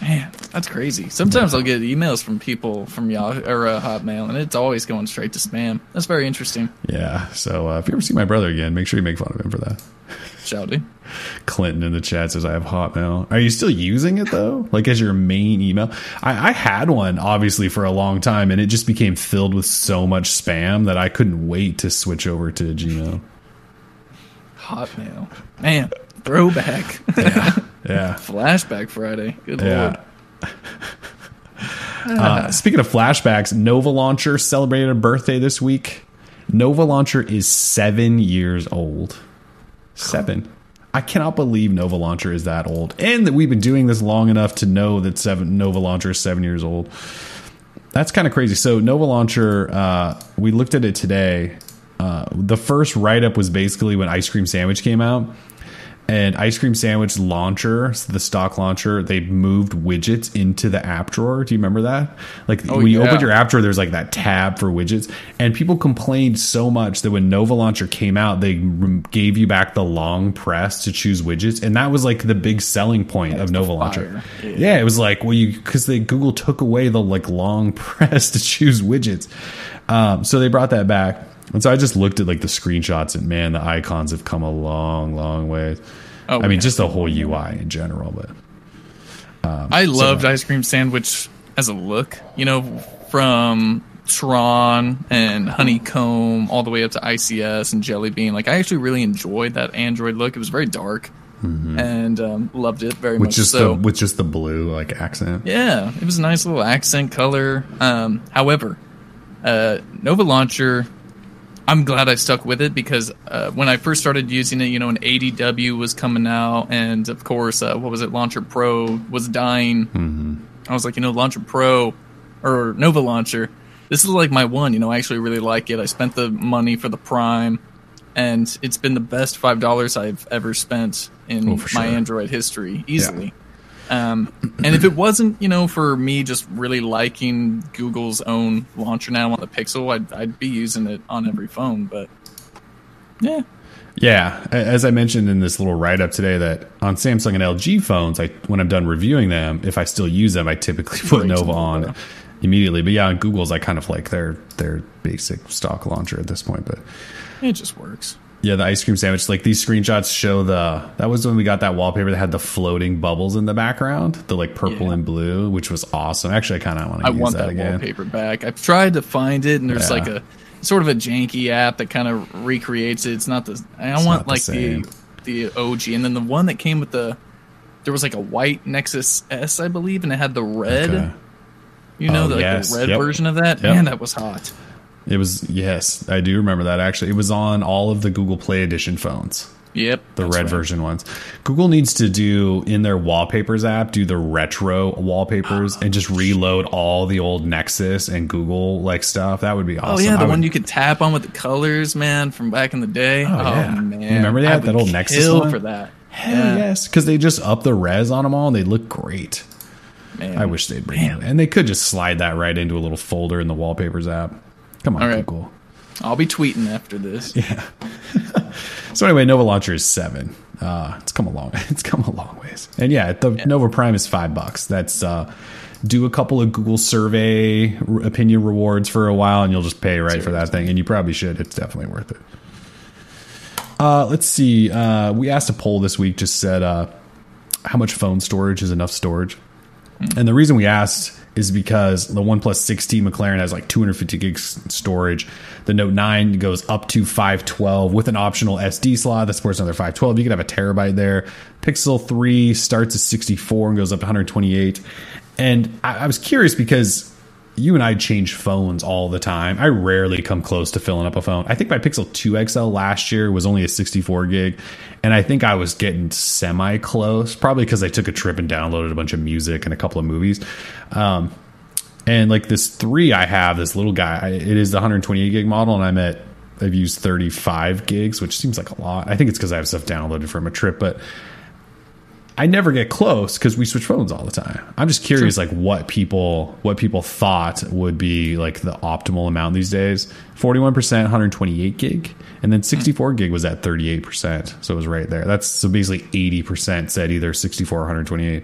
Man, that's crazy. Sometimes I'll get emails from people from Yahoo or uh, Hotmail, and it's always going straight to spam. That's very interesting. Yeah. So uh, if you ever see my brother again, make sure you make fun of him for that. Shouty. Clinton in the chat says I have Hotmail. Are you still using it though? Like as your main email? I, I had one obviously for a long time, and it just became filled with so much spam that I couldn't wait to switch over to Gmail. Hotmail. Man, throwback. Yeah. Yeah. Flashback Friday. Good Yeah. lord. Uh, speaking of flashbacks, Nova Launcher celebrated a birthday this week. Nova Launcher is seven years old. Seven. I cannot believe Nova Launcher is that old, and that we've been doing this long enough to know that seven Nova Launcher is seven years old. That's kind of crazy. So Nova Launcher, uh, we looked at it today. Uh, the first write up was basically when Ice Cream Sandwich came out, and Ice Cream Sandwich launcher, the stock launcher, they moved widgets into the app drawer. Do you remember that? Like Oh, when you yeah. opened your app drawer, there's like that tab for widgets, and people complained so much that when Nova Launcher came out, they gave you back the long press to choose widgets, and that was like the big selling point of Nova Launcher. Yeah. Yeah. it was like well, you because they Google took away the like long press to choose widgets, um, so they brought that back. And so I just looked at like the screenshots, and man, the icons have come a long, long way. Oh, I mean, just the whole UI in general, but I loved ice cream sandwich as a look. You know, from Tron and Honeycomb all the way up to ICS and Jelly Bean. Like, I actually really enjoyed that Android look. It was very dark, and um, loved it very with much. just so. the with just the blue like accent. Yeah, it was a nice little accent color. Um, however, uh, Nova Launcher, I'm glad I stuck with it because uh, when I first started using it, you know, an ADW was coming out, and of course, uh, what was it? Launcher Pro was dying. Mm-hmm. I was like, you know, Launcher Pro or Nova Launcher. This is like my one. You know, I actually really like it. I spent the money for the Prime, and it's been the best five dollars I've ever spent in Oh, my sure. Android history, easily. Um, and if it wasn't, you know, for me just really liking Google's own launcher now on the Pixel, I'd, I'd be using it on every phone. But yeah, Yeah, as I mentioned in this little write up today, that on Samsung and LG phones, I when I'm done reviewing them, if I still use them, I typically put Nova. on immediately. But yeah, on Google's, I kind of like their their basic stock launcher at this point. But it just works. Yeah, the ice cream sandwich, like these screenshots show the that was when we got that wallpaper that had the floating bubbles in the background, the like purple Yeah. and blue, which was awesome. Actually, I kind of want to I want that, that, wallpaper back. I've tried to find it, and there's Yeah. like a sort of a janky app that kind of recreates it. It's not the. I It's want the like same. the the OG, and then the one that came with the. There was like a white Nexus S, I believe, and it had the red. Okay. You know, Oh, the, like yes. the red Yep. version of that. Yep. Man, that was hot. It was yes, I do remember that actually. It was on all of the Google Play Edition phones. Yep, the red right. version ones. Google needs to do in their wallpapers app, do the retro wallpapers and just reload all the old Nexus and Google like stuff. That would be oh, awesome. Oh yeah, the I one would- you could tap on with the colors, man, from back in the day. Oh, yeah. Oh, man, You remember that? That old Nexus one? for that. Hell Yeah. yes, because they just up the res on them all and they look great. Man. I wish they'd bring it, and they could just slide that right into a little folder in the wallpapers app. Come on, All right. Google. I'll be tweeting after this. Yeah. so anyway, Nova Launcher is seven. Uh, it's come a long. It's come a long ways. And yeah, the Nova Prime is five bucks. That's uh, do a couple of Google survey r- opinion rewards for a while, and you'll just pay right for that thing. And you probably should. It's definitely worth it. Uh, let's see. Uh, we asked a poll this week. Just said uh, how much phone storage is enough storage. And the reason we asked is because the OnePlus 6T McLaren has like 250 gigs storage. The Note 9 goes up to 512 with an optional SD slot that supports another 512. You could have a terabyte there. Pixel 3 starts at 64 and goes up to 128. And I, I was curious because you and I change phones all the time. I rarely come close to filling up a phone. I think my Pixel 2 XL last year was only a 64 gig, and I think I was getting semi close, probably because I took a trip and downloaded a bunch of music and a couple of movies. Um, and like this three I have, this little guy, it is the 128 gig model, and I'm at I've used 35 gigs, which seems like a lot. I think it's because I have stuff downloaded from a trip, but I never get close because we switch phones all the time. I'm just curious, like what people what people thought would be like the optimal amount these days. 41 percent, 128 gig, and then 64 gig was at 38 percent, so it was right there. That's so basically 80 percent said either 64 or 128,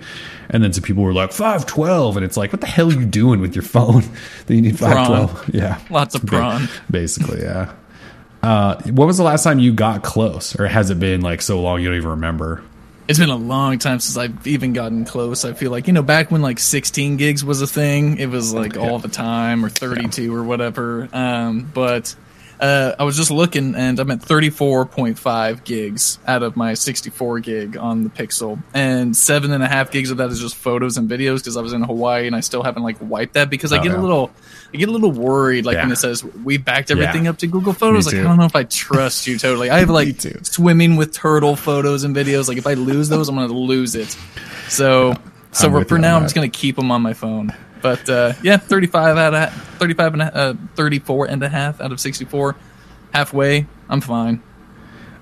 and then some people were like 512, and it's like, what the hell are you doing with your phone that you need 512? Yeah, Lots of prawn. basically, yeah. Uh, when was the last time you got close, or has it been like so long you don't even remember? It's been a long time since I've even gotten close. I feel like, you know, back when like 16 gigs was a thing, it was like all the time or 32 or whatever. Um, but Uh, I was just looking, and I'm at 34.5 gigs out of my 64 gig on the Pixel, and seven and a half gigs of that is just photos and videos because I was in Hawaii and I still haven't like wiped that because I Oh, get yeah. a little, I get a little worried like when it says we backed everything Yeah. up to Google Photos. Like too. I don't know if I trust you totally. I have like swimming with turtle photos and videos. Like if I lose those, I'm gonna lose it. So, so for, with for you on now, I'm just gonna keep them on my phone. But uh, yeah, 35 out of 35 and a, uh, 34 and a half out of 64, halfway. I'm fine.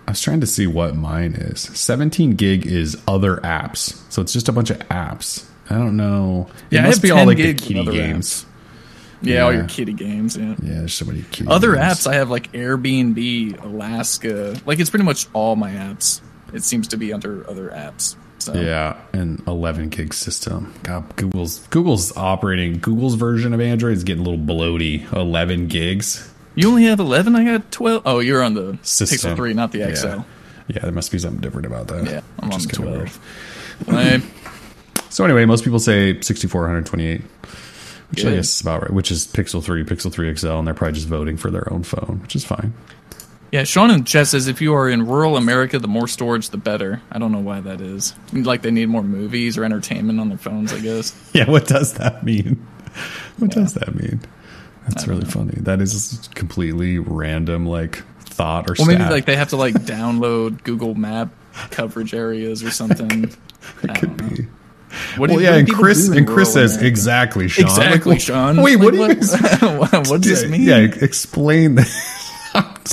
I was trying to see what mine is. 17 gig is other apps. So it's just a bunch of apps. I don't know. Yeah, it must be all like the kitty games. Yeah, all your kitty games. Yeah. Yeah, there's so many kitty Other games. apps, I have like Airbnb, Alaska. Like it's pretty much all my apps. It seems to be under other apps. So Yeah, an 11 gig system. God, Google's Google's operating Google's version of Android is getting a little bloaty. 11 gigs you only have 11. I got 12. Oh, you're on the system. Pixel 3, not the XL. Yeah. Yeah, there must be something different about that. Yeah, I'm on Just the 12. weird. So anyway, most people say 64, 128, which I guess is about right. Which is Pixel 3, Pixel 3 XL, and they're probably just voting for their own phone, which is fine. Yeah, Sean in chat says if you are in rural America, the more storage, the better. I don't know why that is. Like they need more movies or entertainment on their phones, I guess. Yeah, what does that mean? What does that mean? That's really funny. That is completely random, like thought or something. Well, maybe like they have to like download Google Map coverage areas or something. it could be. What do Well, you- yeah, what and Chris and Chris says America? exactly, Sean. exactly, Like, Sean. Wait, what Like, do you what does this mean? Yeah, explain this.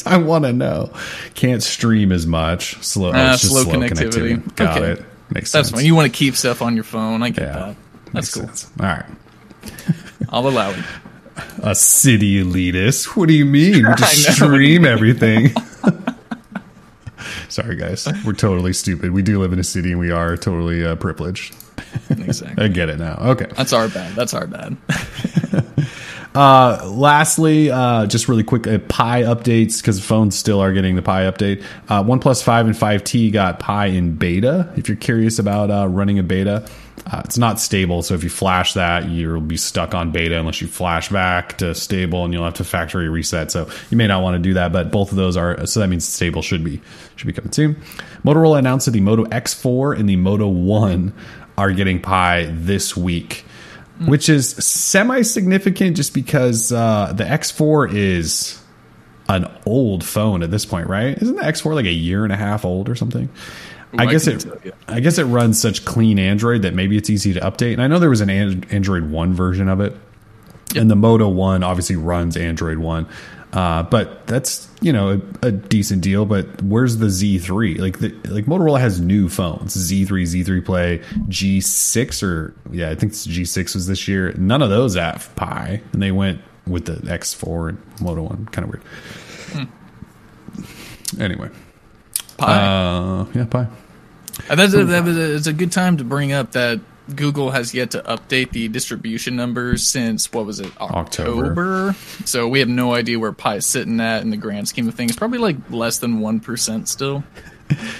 I want to know. Can't stream as much. Slow, oh, it's just slow slow, connectivity. connectivity. Got Okay. it. Makes sense. That's sense. fine. You want to keep stuff on your phone. I get yeah, that. That's cool. sense. All right. I'll allow it. A city elitist. What do you mean? We just stream everything. Sorry, guys. We're totally stupid. We do live in a city and we are totally uh, privileged. Exactly. I get it now. Okay. That's our bad. That's our bad. Uh, lastly, uh, just really quick, uh, Pie updates because phones still are getting the Pie update. Uh, OnePlus 5 and 5T got Pie in beta. If you're curious about uh, running a beta, uh, it's not stable. So if you flash that, you'll be stuck on beta unless you flash back to stable, and you'll have to factory reset. So you may not want to do that. But both of those are so that means stable should be should be coming soon. Motorola announced that the Moto X4 and the Moto One are getting Pie this week which is semi significant just because uh, the X4 is an old phone at this point, right? Isn't the X4 like a year and a half old or something? I I guess it. tell. I guess it runs such clean Android that maybe it's easy to update. And I know there was an An- Android One version of it, and the Moto One obviously runs Android One. Uh, but that's you know a, a decent deal. But where's the Z3? Like the like Motorola has new phones: Z3, Z3 Play, G6, or yeah, I think it's G6 was this year. None of those have Pie, and they went with the X4 and Moto One. Kind of weird. Anyway, Pie. uh, yeah, Pie. That's a, that was a, it's a good time to bring up that Google has yet to update the distribution numbers since what was it October. October? So we have no idea where Pie is sitting at in the grand scheme of things. Probably like less than one percent still.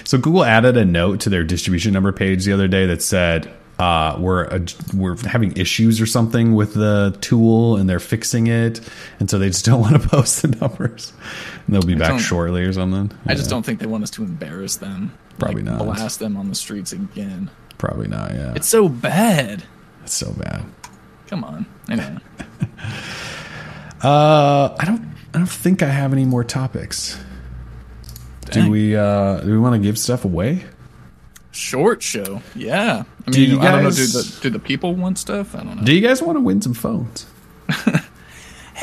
So Google added a note to their distribution number page the other day that said uh, we're uh, we're having issues or something with the tool and they're fixing it, and so they just don't want to post the numbers. And they'll be back shortly or something. I just don't think they want us to embarrass them. Probably like, not. Blast them on the streets again. Probably not. Yeah, It's so bad. it's so bad. Come on. Anyway. Uh, I don't I don't think I have any more topics. Do we uh, do we want to give stuff away? Short show. Yeah. I Do mean, you I don't know. Do guys- the, do the people want stuff? I don't know. Do you guys want to win some phones?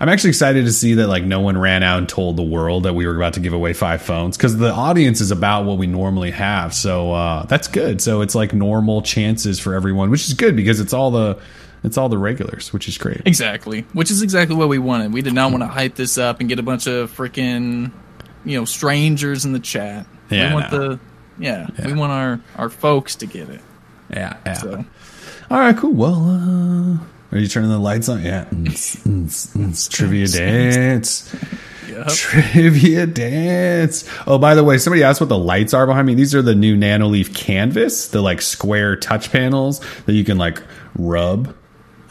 I'm actually excited to see that like no one ran out and told the world that we were about to give away five phones because the audience is about what we normally have. So uh, that's good. So it's like normal chances for everyone, which is good because it's all the it's all the regulars, which is great. Exactly, which is exactly what we wanted. We did not want to hype this up and get a bunch of freaking, you know, strangers in the chat. Yeah, we want no. the, yeah, we want our our folks to get it. Yeah, yeah. So All right, cool. Well, uh, are you turning the lights on? Yeah. Mm, mm, mm, Trivia dance. yeah, Trivia dance. Oh, by the way, somebody asked what the lights are behind me. These are the new Nanoleaf Canvas, the like square touch panels that you can like rub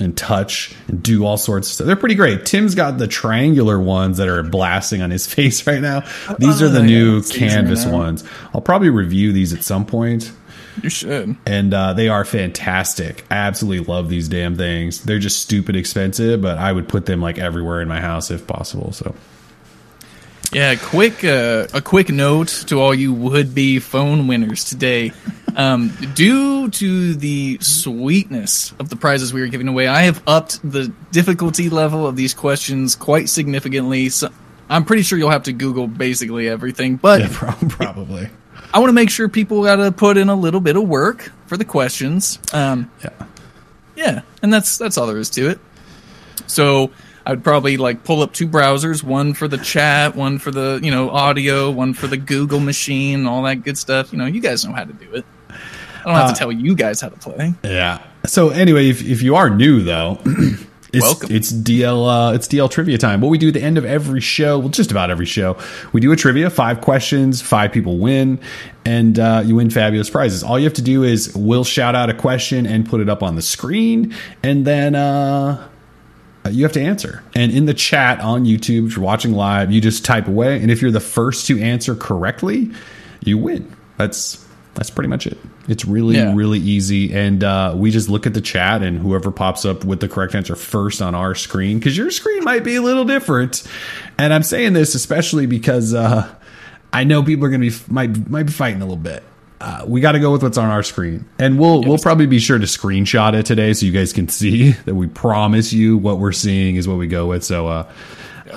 and touch and do all sorts of stuff. They're pretty great. Tim's got the triangular ones that are blasting on his face right now. These are the Oh, new canvas ones. I'll probably review these at some point You should. and uh, they are fantastic. Absolutely love these damn things. They're just stupid expensive, but I would put them like everywhere in my house if possible. So Yeah, quick uh, a quick note to all you would be phone winners today. Um, due to the sweetness of the prizes we are giving away, I have upped the difficulty level of these questions quite significantly. So I'm pretty sure you'll have to Google basically everything, but yeah, prob- probably. I want to make sure people got to put in a little bit of work for the questions. Um, Yeah. yeah, and that's that's all there is to it. So I would probably like pull up two browsers, one for the chat, one for the you know audio, one for the Google machine, all that good stuff. You know, you guys know how to do it. I don't have Uh, to tell you guys how to play. Yeah. So anyway, if, if you are new though, it's, Welcome. It's DL. Uh, it's DL trivia time. What we do at the end of every show, well, just about every show, we do a trivia. Five questions, five people win, and uh, you win fabulous prizes. All you have to do is we'll shout out a question and put it up on the screen, and then. Uh, you have to answer. And in the chat on YouTube, if you're watching live, you just type away. And if you're the first to answer correctly, you win. That's that's pretty much it. It's really Yeah. really easy. And uh, we just look at the chat, and whoever pops up with the correct answer first on our screen, because your screen might be a little different. And I'm saying this especially because uh, I know people are going to be might might be fighting a little bit. Uh, we got to go with what's on our screen, and we'll we'll probably be sure to screenshot it today so you guys can see that we promise you what we're seeing is what we go with. So uh,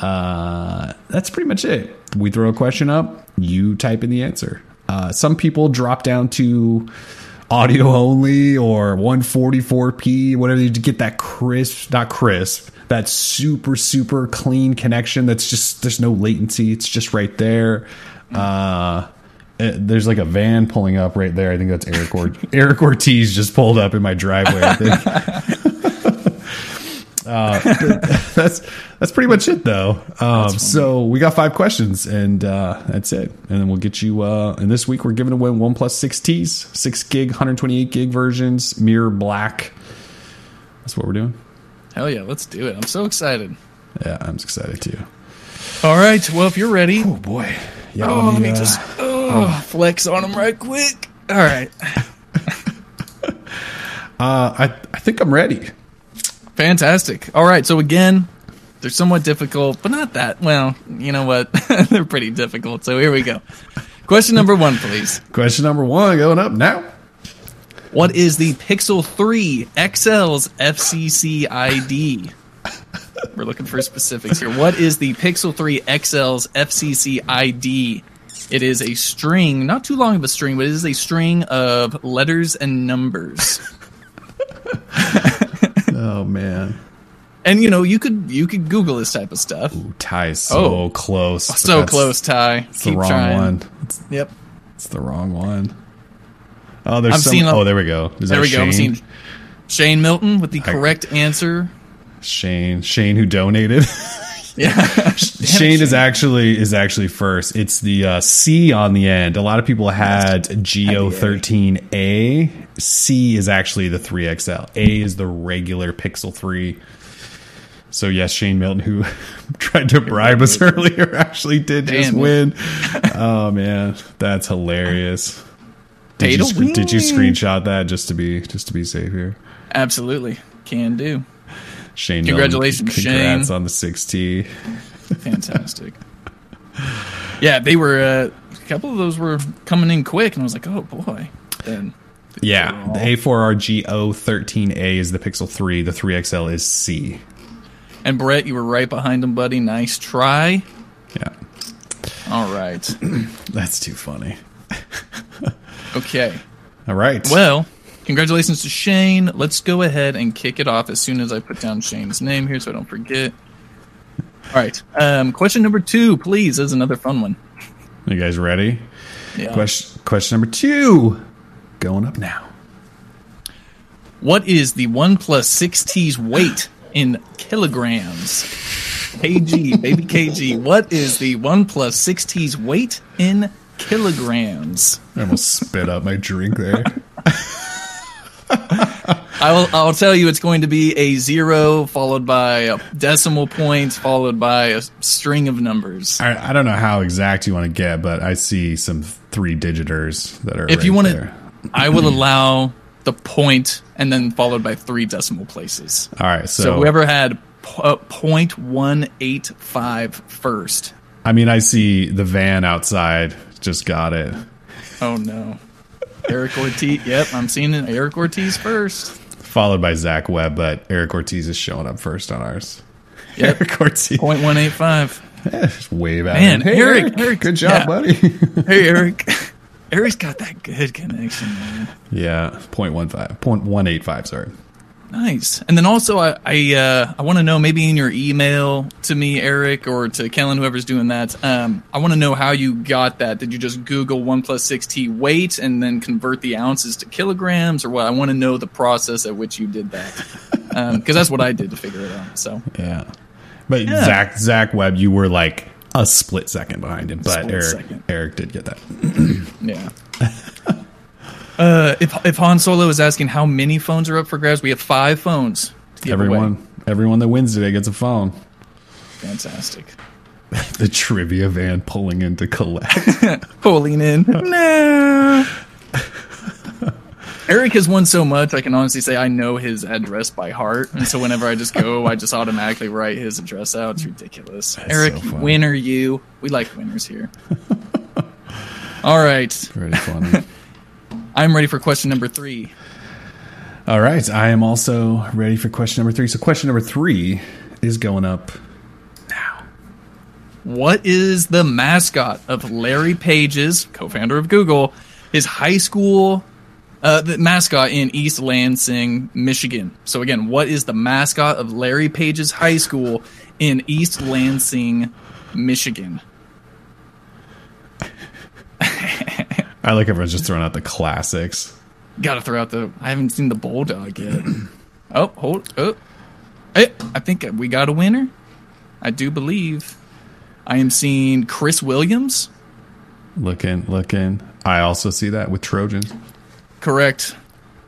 uh, that's pretty much it. We throw a question up, you type in the answer. Uh, some people drop down to audio only or 144p, whatever to get that crisp, not crisp, that super super clean connection. That's just there's no latency. It's just right there. Uh, uh, there's like a van pulling up right there. I think that's Eric or- Eric Ortiz just pulled up in my driveway. I think. uh, that's that's pretty much it though. Um, so we got five questions and uh, that's it. And then we'll get you. Uh, and this week we're giving away one plus six Ts, six gig, 128 gig versions, mirror black. That's what we're doing. Hell yeah, let's do it! I'm so excited. Yeah, I'm excited too. All right, well if you're ready, Oh boy. Yeah. oh let me just oh, flex on them right quick. All right, Uh, I I think I'm ready. Fantastic. All right, so again, they're somewhat difficult, but not that. Well, you know what? they're pretty difficult. So here we go. Question number one, please. Question number one going up now. What is the Pixel 3 XL's FCC ID? We're looking for specifics here. What is the Pixel 3 XL's FCC ID? It is a string, not too long of a string, but it is a string of letters and numbers. Oh man. And you know, you could you could Google this type of stuff. Ty is so Oh. close. So That's- close, Ty. It's the wrong trying. one. It's, Yep. it's the wrong one. Oh, there's I'm some. seeing oh, there we go. Is There we go. I'm Shane? seeing Shane Milton with the correct answer. Shane. Shane who donated. Yeah. Shane is actually is actually first. It's the uh, C on the end. A lot of people had Go13A. C is actually the 3XL. A is the regular Pixel 3. So yes, Shane Milton, who tried to bribe us earlier, actually did just Damn it. win. oh man, that's hilarious. Did you, did you screenshot that just to be just to be safe here? Absolutely. Can do. Shane, Congratulations, Milton, congrats Shane. on the 6T. Fantastic. yeah, they were. Uh, a couple of those were coming in quick, and I was like, "Oh boy!" Then Yeah, the A4RG O13A is the Pixel 3. The 3XL is C. and Brett, you were right behind him, buddy. Nice try. Yeah, All right. that's too funny. Okay. All right. Well, congratulations to Shane. Let's go ahead and kick it off as soon as I put down Shane's name here, so I don't forget. All right. Um, question number two, please. This is another fun one. you guys ready? Yeah. Question question number two, going up now. What is the One 6T's weight in kilograms? KG, baby KG. What is the One 6T's weight in kilograms? I almost spit out my drink there. I'll, I'll tell you, it's going to be a zero followed by a decimal point followed by a string of numbers. I, I don't know how exact you want to get, but I see some three digiters that are. If right you want there. to, I will allow the point and then followed by three decimal places. All right, so, So, whoever had po- uh, 0.185 first. I mean, I see the van outside. Just got it. Oh no. Eric Ortiz. Yep, I'm seeing it. Eric Ortiz first. Followed by Zach Webb, but Eric Ortiz is showing up first on ours. Yep. Eric Ortiz. 0.185. Eh, just wave at Man, him. Hey, Eric- Eric, Eric- good job, yeah. buddy. Hey, Eric. Eric's got that good connection, man. yeah, 0.15, 0.185, sorry. Nice. And then also, I I, uh, I want to know maybe in your email to me, Eric, or to Kellen, whoever's doing that. Um, I want to know how you got that. Did you just Google one plus six t weight and then convert the ounces to kilograms, or what? I want to know the process at which you did that, because that's what I did to figure it out. So Yeah. But Yeah. Zach Zach Webb, you were like a split second behind him, but Split Eric second. Eric did get that. yeah. Uh, if if Han Solo is asking how many phones are up for grabs, we have five phones. Everyone away. everyone that wins today gets a phone. fantastic. The trivia van pulling in to collect. pulling in. no. Eric has won so much, I can honestly say I know his address by heart, and so whenever I just go, I just automatically write his address out. It's ridiculous. Eric, so winner, you. We like winners here. All right, Very funny. I'm ready for question number three. All right, I am also ready for question number three. So question number three is going up now. What is the mascot of Larry Page's, co-founder of Google, his high school uh, the mascot in East Lansing, Michigan? So again, what is the mascot of Larry Page's high school in East Lansing, Michigan? I like everyone's just throwing out the classics. Got to throw out the. I haven't seen the bulldog yet. oh, hold. Oh, hey, I think we got a winner. I do believe. I am seeing Chris Williams. Looking, looking. I also see that with Trojans. correct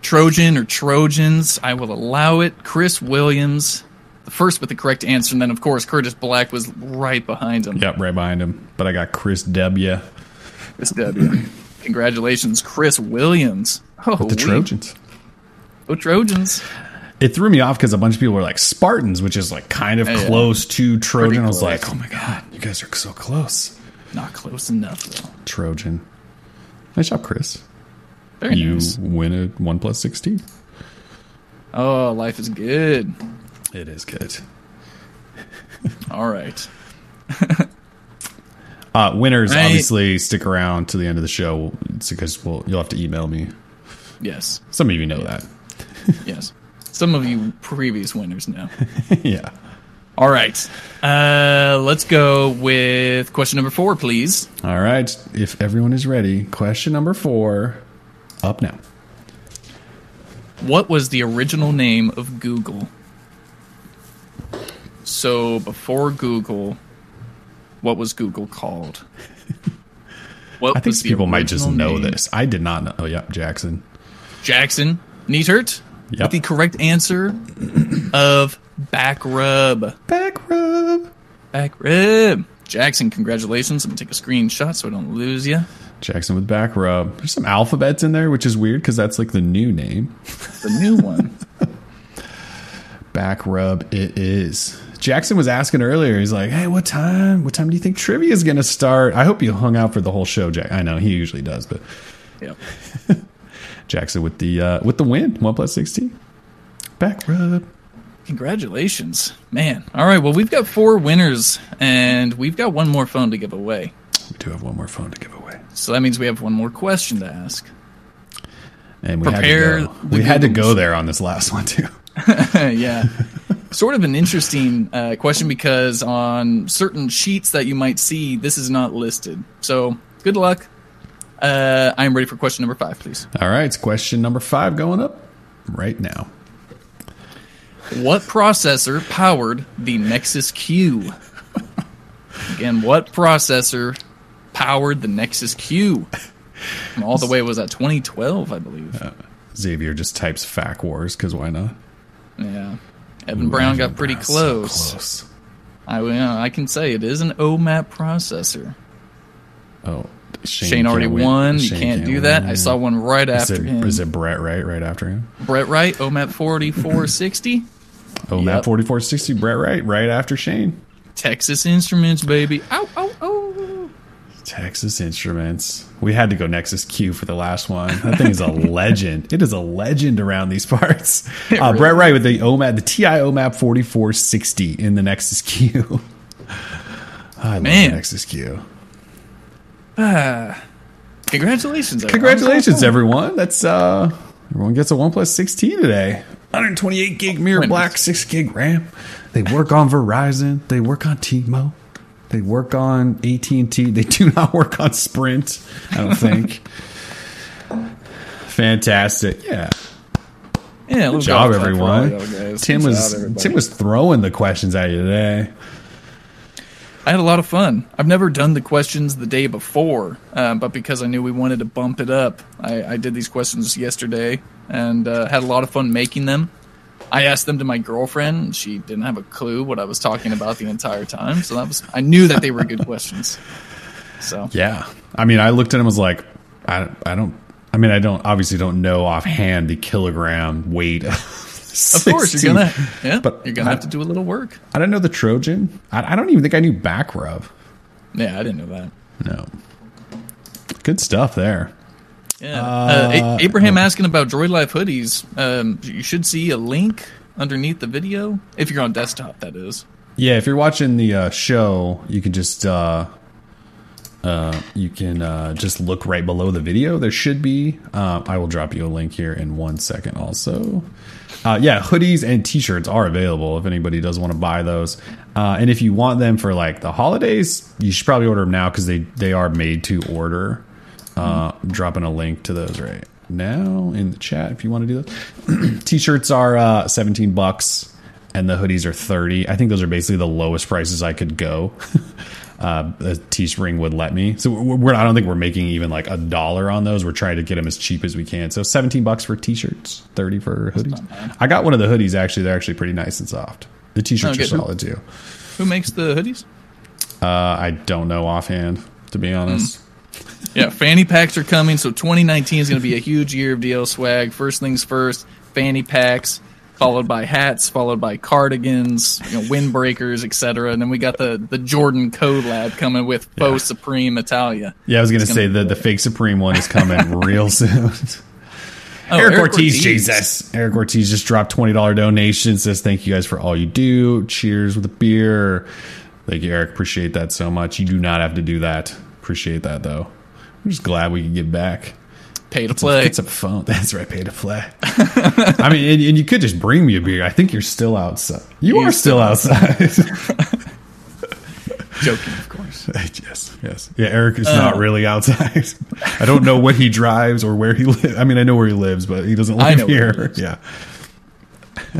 Trojan or Trojans. I will allow it. Chris Williams, the first with the correct answer, and then of course Curtis Black was right behind him. Yep, right behind him. But I got Chris W. Chris W. Congratulations, Chris Williams. Oh, with the Trojans. Go Trojans. It threw me off because a bunch of people were like Spartans, which is like kind of Yeah, yeah. close to Trojan. I was like, oh my god, you guys are so close. Not close enough though. Trojan. Nice job, Chris. Very You nice. win a one plus sixteen. Oh, life is good. It is good. All right. Uh, winners Right. obviously stick around to the end of the show it's because well, you'll have to email me. Yes. Some of you know that. Yes. Some of you previous winners know. yeah. All right. Uh, let's go with question number four, please. All right. If everyone is ready, question number four up now. What was the original name of Google? So before Google, what was Google called? What I think people might just know name? this. I did not know. Oh, yeah, Jackson. Jackson Neathert Yep. with the correct answer of back rub. Back rub. Back rib. Jackson, congratulations. I'm gonna take a screenshot so I don't lose you. Jackson with back rub. There's some alphabets in there, which is weird because that's like the new name. The new one. Back rub it is. Jackson was asking earlier. He's like, "Hey, what time? What time do you think trivia is going to start?" I hope you hung out for the whole show, Jack. I know he usually does, but yeah. Jackson with the uh, with the win, OnePlus 6T. Back rub. Congratulations, man. All right, well, we've got four winners, and we've got one more phone to give away. We do have one more phone to give away, So that means we have one more question to ask. and we Prepare had to go. We had to go there on this last one too. yeah. Sort of an interesting uh, question because on certain sheets that you might see, this is not listed. So good luck. Uh, I'm ready for question number five, please. All right, it's question number five going up right now. What processor powered the Nexus Q? Again, what processor powered the Nexus Q? And all the way was at 2012, I believe. Xavier just types "fac wars" because why not? Yeah. Evan Brown got pretty Brown's so close. close. I, yeah, I can say it is an OMAP processor. Oh, Shane, Shane, already can't win. won. You Shane can't, do that. I saw one right Is after it, him. is it Brett Wright right after him? Brett Wright, OMAP 4460. Oh, Matt Yep. forty four sixty. Brett Wright right after Shane. Texas Instruments, baby. Ow, ow, ow. Texas Instruments. We had to go Nexus Q for the last one. That thing is a legend. It is a legend around these parts. It Uh, really Brett Wright with the OMAP, the TI OMAP 4460 in the Nexus Q. I love Man. the Nexus Q. Congratulations. everyone. Congratulations, everyone. That's uh everyone gets a OnePlus 6T today. 128 gig mirror black, 6 gig RAM. They work on Verizon. They work on T-Mo. They work on AT&T. They do not work on Sprint, I don't think. Fantastic. Yeah. Yeah, Good job, golf clap for everyone. all. Tim Good was job. Tim was throwing the questions at you today. I had a lot of fun. I've never done the questions the day before, uh, but because I knew we wanted to bump it up, I, I did these questions yesterday and uh, had a lot of fun making them. I asked them to my girlfriend. and She didn't have a clue what I was talking about the entire time, so that was I knew that they were good questions. So Yeah. I mean, I looked at him and was like, I, I don't, I mean, I don't, obviously don't know offhand the kilogram weight. Of, of course you're gonna yeah, But you're gonna I- have to do a little work. I don't know the Trojan. I, I don't even think I knew back rub. Yeah, I didn't know that. No. Good stuff there. Yeah. Uh, A- Abraham asking about Droid Life hoodies. Um, you should see a link underneath the video if you're on desktop. That is. Yeah, if you're watching the uh, show, you can just uh, uh, you can uh, just look right below the video. There should be. Uh, I will drop you a link here in one second. Also, uh, yeah, hoodies and T-shirts are available if anybody does want to buy those. Uh, and if you want them for like the holidays, you should probably order them now because they they are made to order. Uh, dropping a link to those right now in the chat if you want to do that. T-shirts are uh, 17 bucks and the hoodies are 30. I think those are basically the lowest prices I could go. uh, a Teespring would let me. So we're, we're I don't think we're making even like a dollar on those. We're trying to get them as cheap as we can. So 17 bucks for t-shirts, 30 for hoodies. I got one of the hoodies actually. They're actually pretty nice and soft. The t-shirts Oh, are solid too. Who makes the hoodies? Uh, I don't know offhand to be honest. Yeah, fanny packs are coming. So 2019 is going to be a huge year of DL swag. First things first, fanny packs, followed by hats, followed by cardigans, you know, windbreakers, etc. And then we got the the Jordan collab coming with Faux Supreme Italia. Yeah, I was gonna gonna say the the fake Supreme one is coming real soon. Oh, Eric, Ortiz, Jesus. Eric Ortiz just dropped twenty dollar donation. Says thank you guys for all you do. Cheers with a beer. Thank you, Eric. Appreciate that so much. You do not have to do that. Appreciate that though. I'm just glad we can get back. Pay to play. It's a phone. That's right. Pay to play. I mean, and, and you could just bring me a beer. I think you're still outside. You You're are still outside. Joking, of course. yes, yes. Yeah, Eric is Uh. not really outside. I don't know what he drives or where he lives. I mean, I know where he lives, but he doesn't live where he here. Yeah.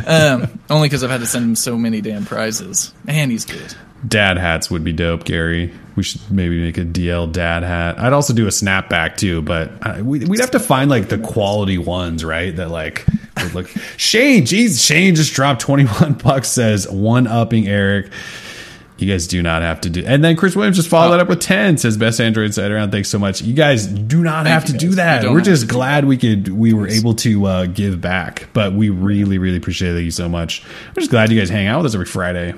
Um, only because I've had to send him so many damn prizes. Man, he's good. Dad hats would be dope, Gary. We should maybe make a DL dad hat. I'd also do a snapback too, but uh, we- we'd have to find like the quality ones, right? That like would look. Shane, jeez, Shane just dropped twenty one bucks. Says one upping Eric. You guys do not have to do. And then Chris Williams just followed that up with ten. Says best Android side around. Thanks so much. You guys do not have to you do that. We're just glad we could. We were able to uh, give back, but we really, really appreciate you so much. I'm just glad you guys hang out with us every Friday.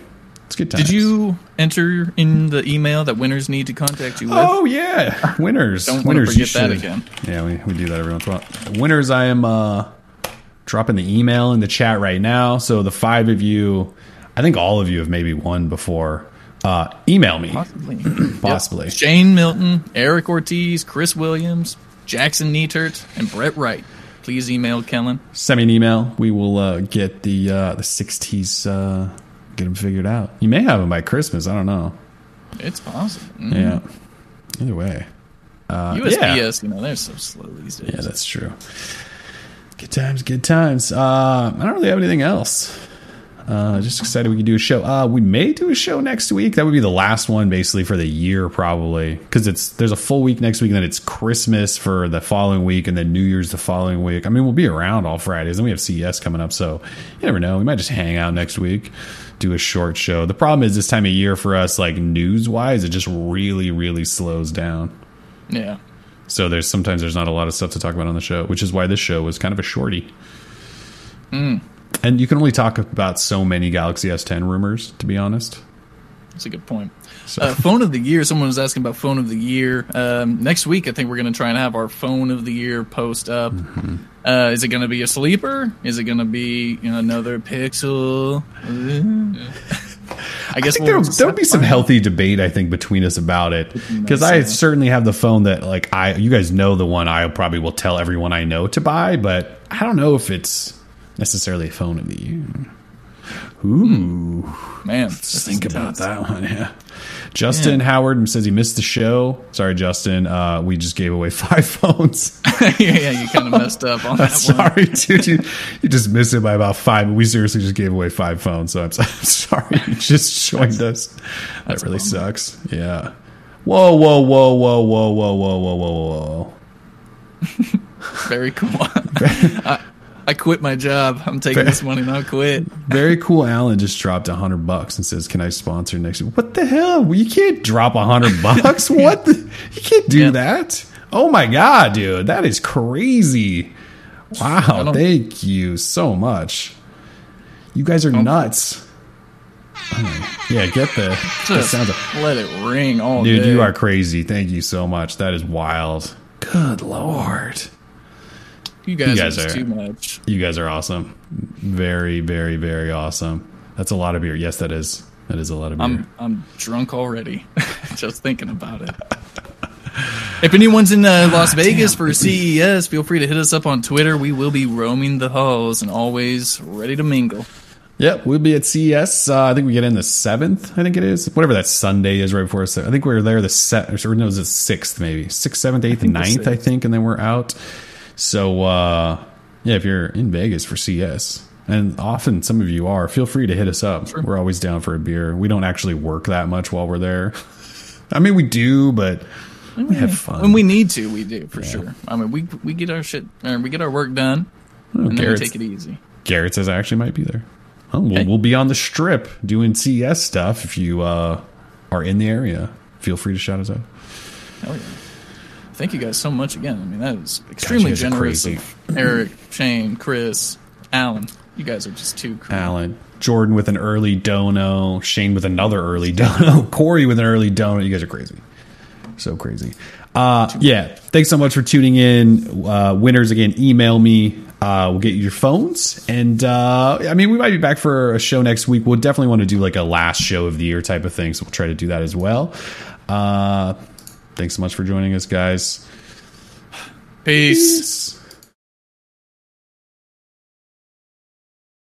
It's good times. Did you enter in the email that winners need to contact you with? Oh yeah, winners. Don't winners. you forget that should. again. Yeah, we, we do that every once in a while. Winners. I am uh, dropping the email in the chat right now. So the five of you, I think all of you have maybe won before. Uh, email me. Possibly. Possibly. Shane Milton, Eric Ortiz, Chris Williams, Jackson Neatert, and Brett Wright. Please email Kellen. Send me an email. We will uh, get the uh, the sixties. Uh, get them figured out. You may have them by Christmas. I don't know. It's possible. Mm. Yeah. Either way. Uh, yeah. USPS, you know, they're so slow these days. Yeah, that's true. Good times, good times. Uh, I don't really have anything else. Uh, just excited we can do a show. Uh, we may do a show next week. That would be the last one, basically, for the year, probably, because it's there's a full week next week, and then it's Christmas for the following week, and then New Year's the following week. I mean, we'll be around all Fridays, and we have CES coming up, so you never know. We might just hang out next week, do a short show. The problem is this time of year for us, like news wise, it just really, really slows down. Yeah. So there's sometimes there's not a lot of stuff to talk about on the show, which is why this show was kind of a shorty. And you can only talk about so many Galaxy S10 rumors, to be honest. That's a good point. Uh, phone of the year. Someone was asking about phone of the year. Um, next week, I think we're going to try and have our phone of the year post up. Mm-hmm. Uh, is it going to be a sleeper? Is it going to be you know, another Pixel? I guess I think we'll there, there'll be some healthy debate, I think, between us about it. Because I certainly have the phone that, like, I you guys know the one I probably will tell everyone I know to buy, but I don't know if it's necessarily a phone of the year. Ooh. Man, Just think about that one. Yeah. Justin Howard says he missed the show. Sorry, Justin. Uh, we just gave away five phones. yeah, you kind of messed up on that one. sorry, dude. You, you just missed it by about five. We seriously just gave away five phones. So I'm, I'm sorry. You just joined us. That really sucks. Yeah. Whoa, whoa, whoa, whoa, whoa, whoa, whoa, whoa, whoa, whoa. Very cool. I, I quit my job. I'm taking this money and I'll quit. Very cool. Alan just dropped a hundred bucks and says, "Can I sponsor next?" week?" What the hell? Well, You can't drop a hundred bucks. What? The? You can't do Yeah. that. Oh my god, dude, that is crazy. Wow, thank you so much. You guys are oh. nuts. Oh, yeah, get the, the Just sounds of let it ring all dude. day. You are crazy. Thank you so much. That is wild. Good lord. You guys, you guys are, too much. You guys are awesome. Very, very, very awesome. That's a lot of beer. Yes, that is. That is a lot of beer. I'm I'm drunk already, just thinking about it. If anyone's in uh, Las Vegas for CES, feel free to hit us up on Twitter. We will be roaming the halls and always ready to mingle. Yep, we'll be at CES. Uh, I think we get in the seventh. I think it is whatever that Sunday is right before us. I think we were there the set. Or no, it was the sixth, maybe sixth, seventh, eighth, and the ninth. I think, and then we're out. So uh, yeah, if you're in Vegas for CES, and often some of you are, feel free to hit us up. We're always down for a beer. We don't actually work that much while we're there. I mean, we do, but we have fun. When we need to, we do for sure. I mean, we we get our shit, or we get our work done, and then we take it easy. Garrett says I actually might be there. Oh, we'll, Okay. we'll be on the strip doing CES stuff. If you uh, are in the area, feel free to shout us out. Hell yeah. Thank you guys so much again. I mean, that is extremely are generous of Eric, Shane, Chris, Alan. You guys are just too cool. Alan, Jordan with an early dono, Shane with another early dono, Corey with an early dono. You guys are crazy. So crazy. Uh, yeah. Thanks so much for tuning in. Uh, winners, again, email me. Uh, we'll get your phones. And uh, I mean, we might be back for a show next week. We'll definitely want to do like a last show of the year type of thing. So we'll try to do that as well. Uh, thanks so much for joining us, guys. Peace. Peace.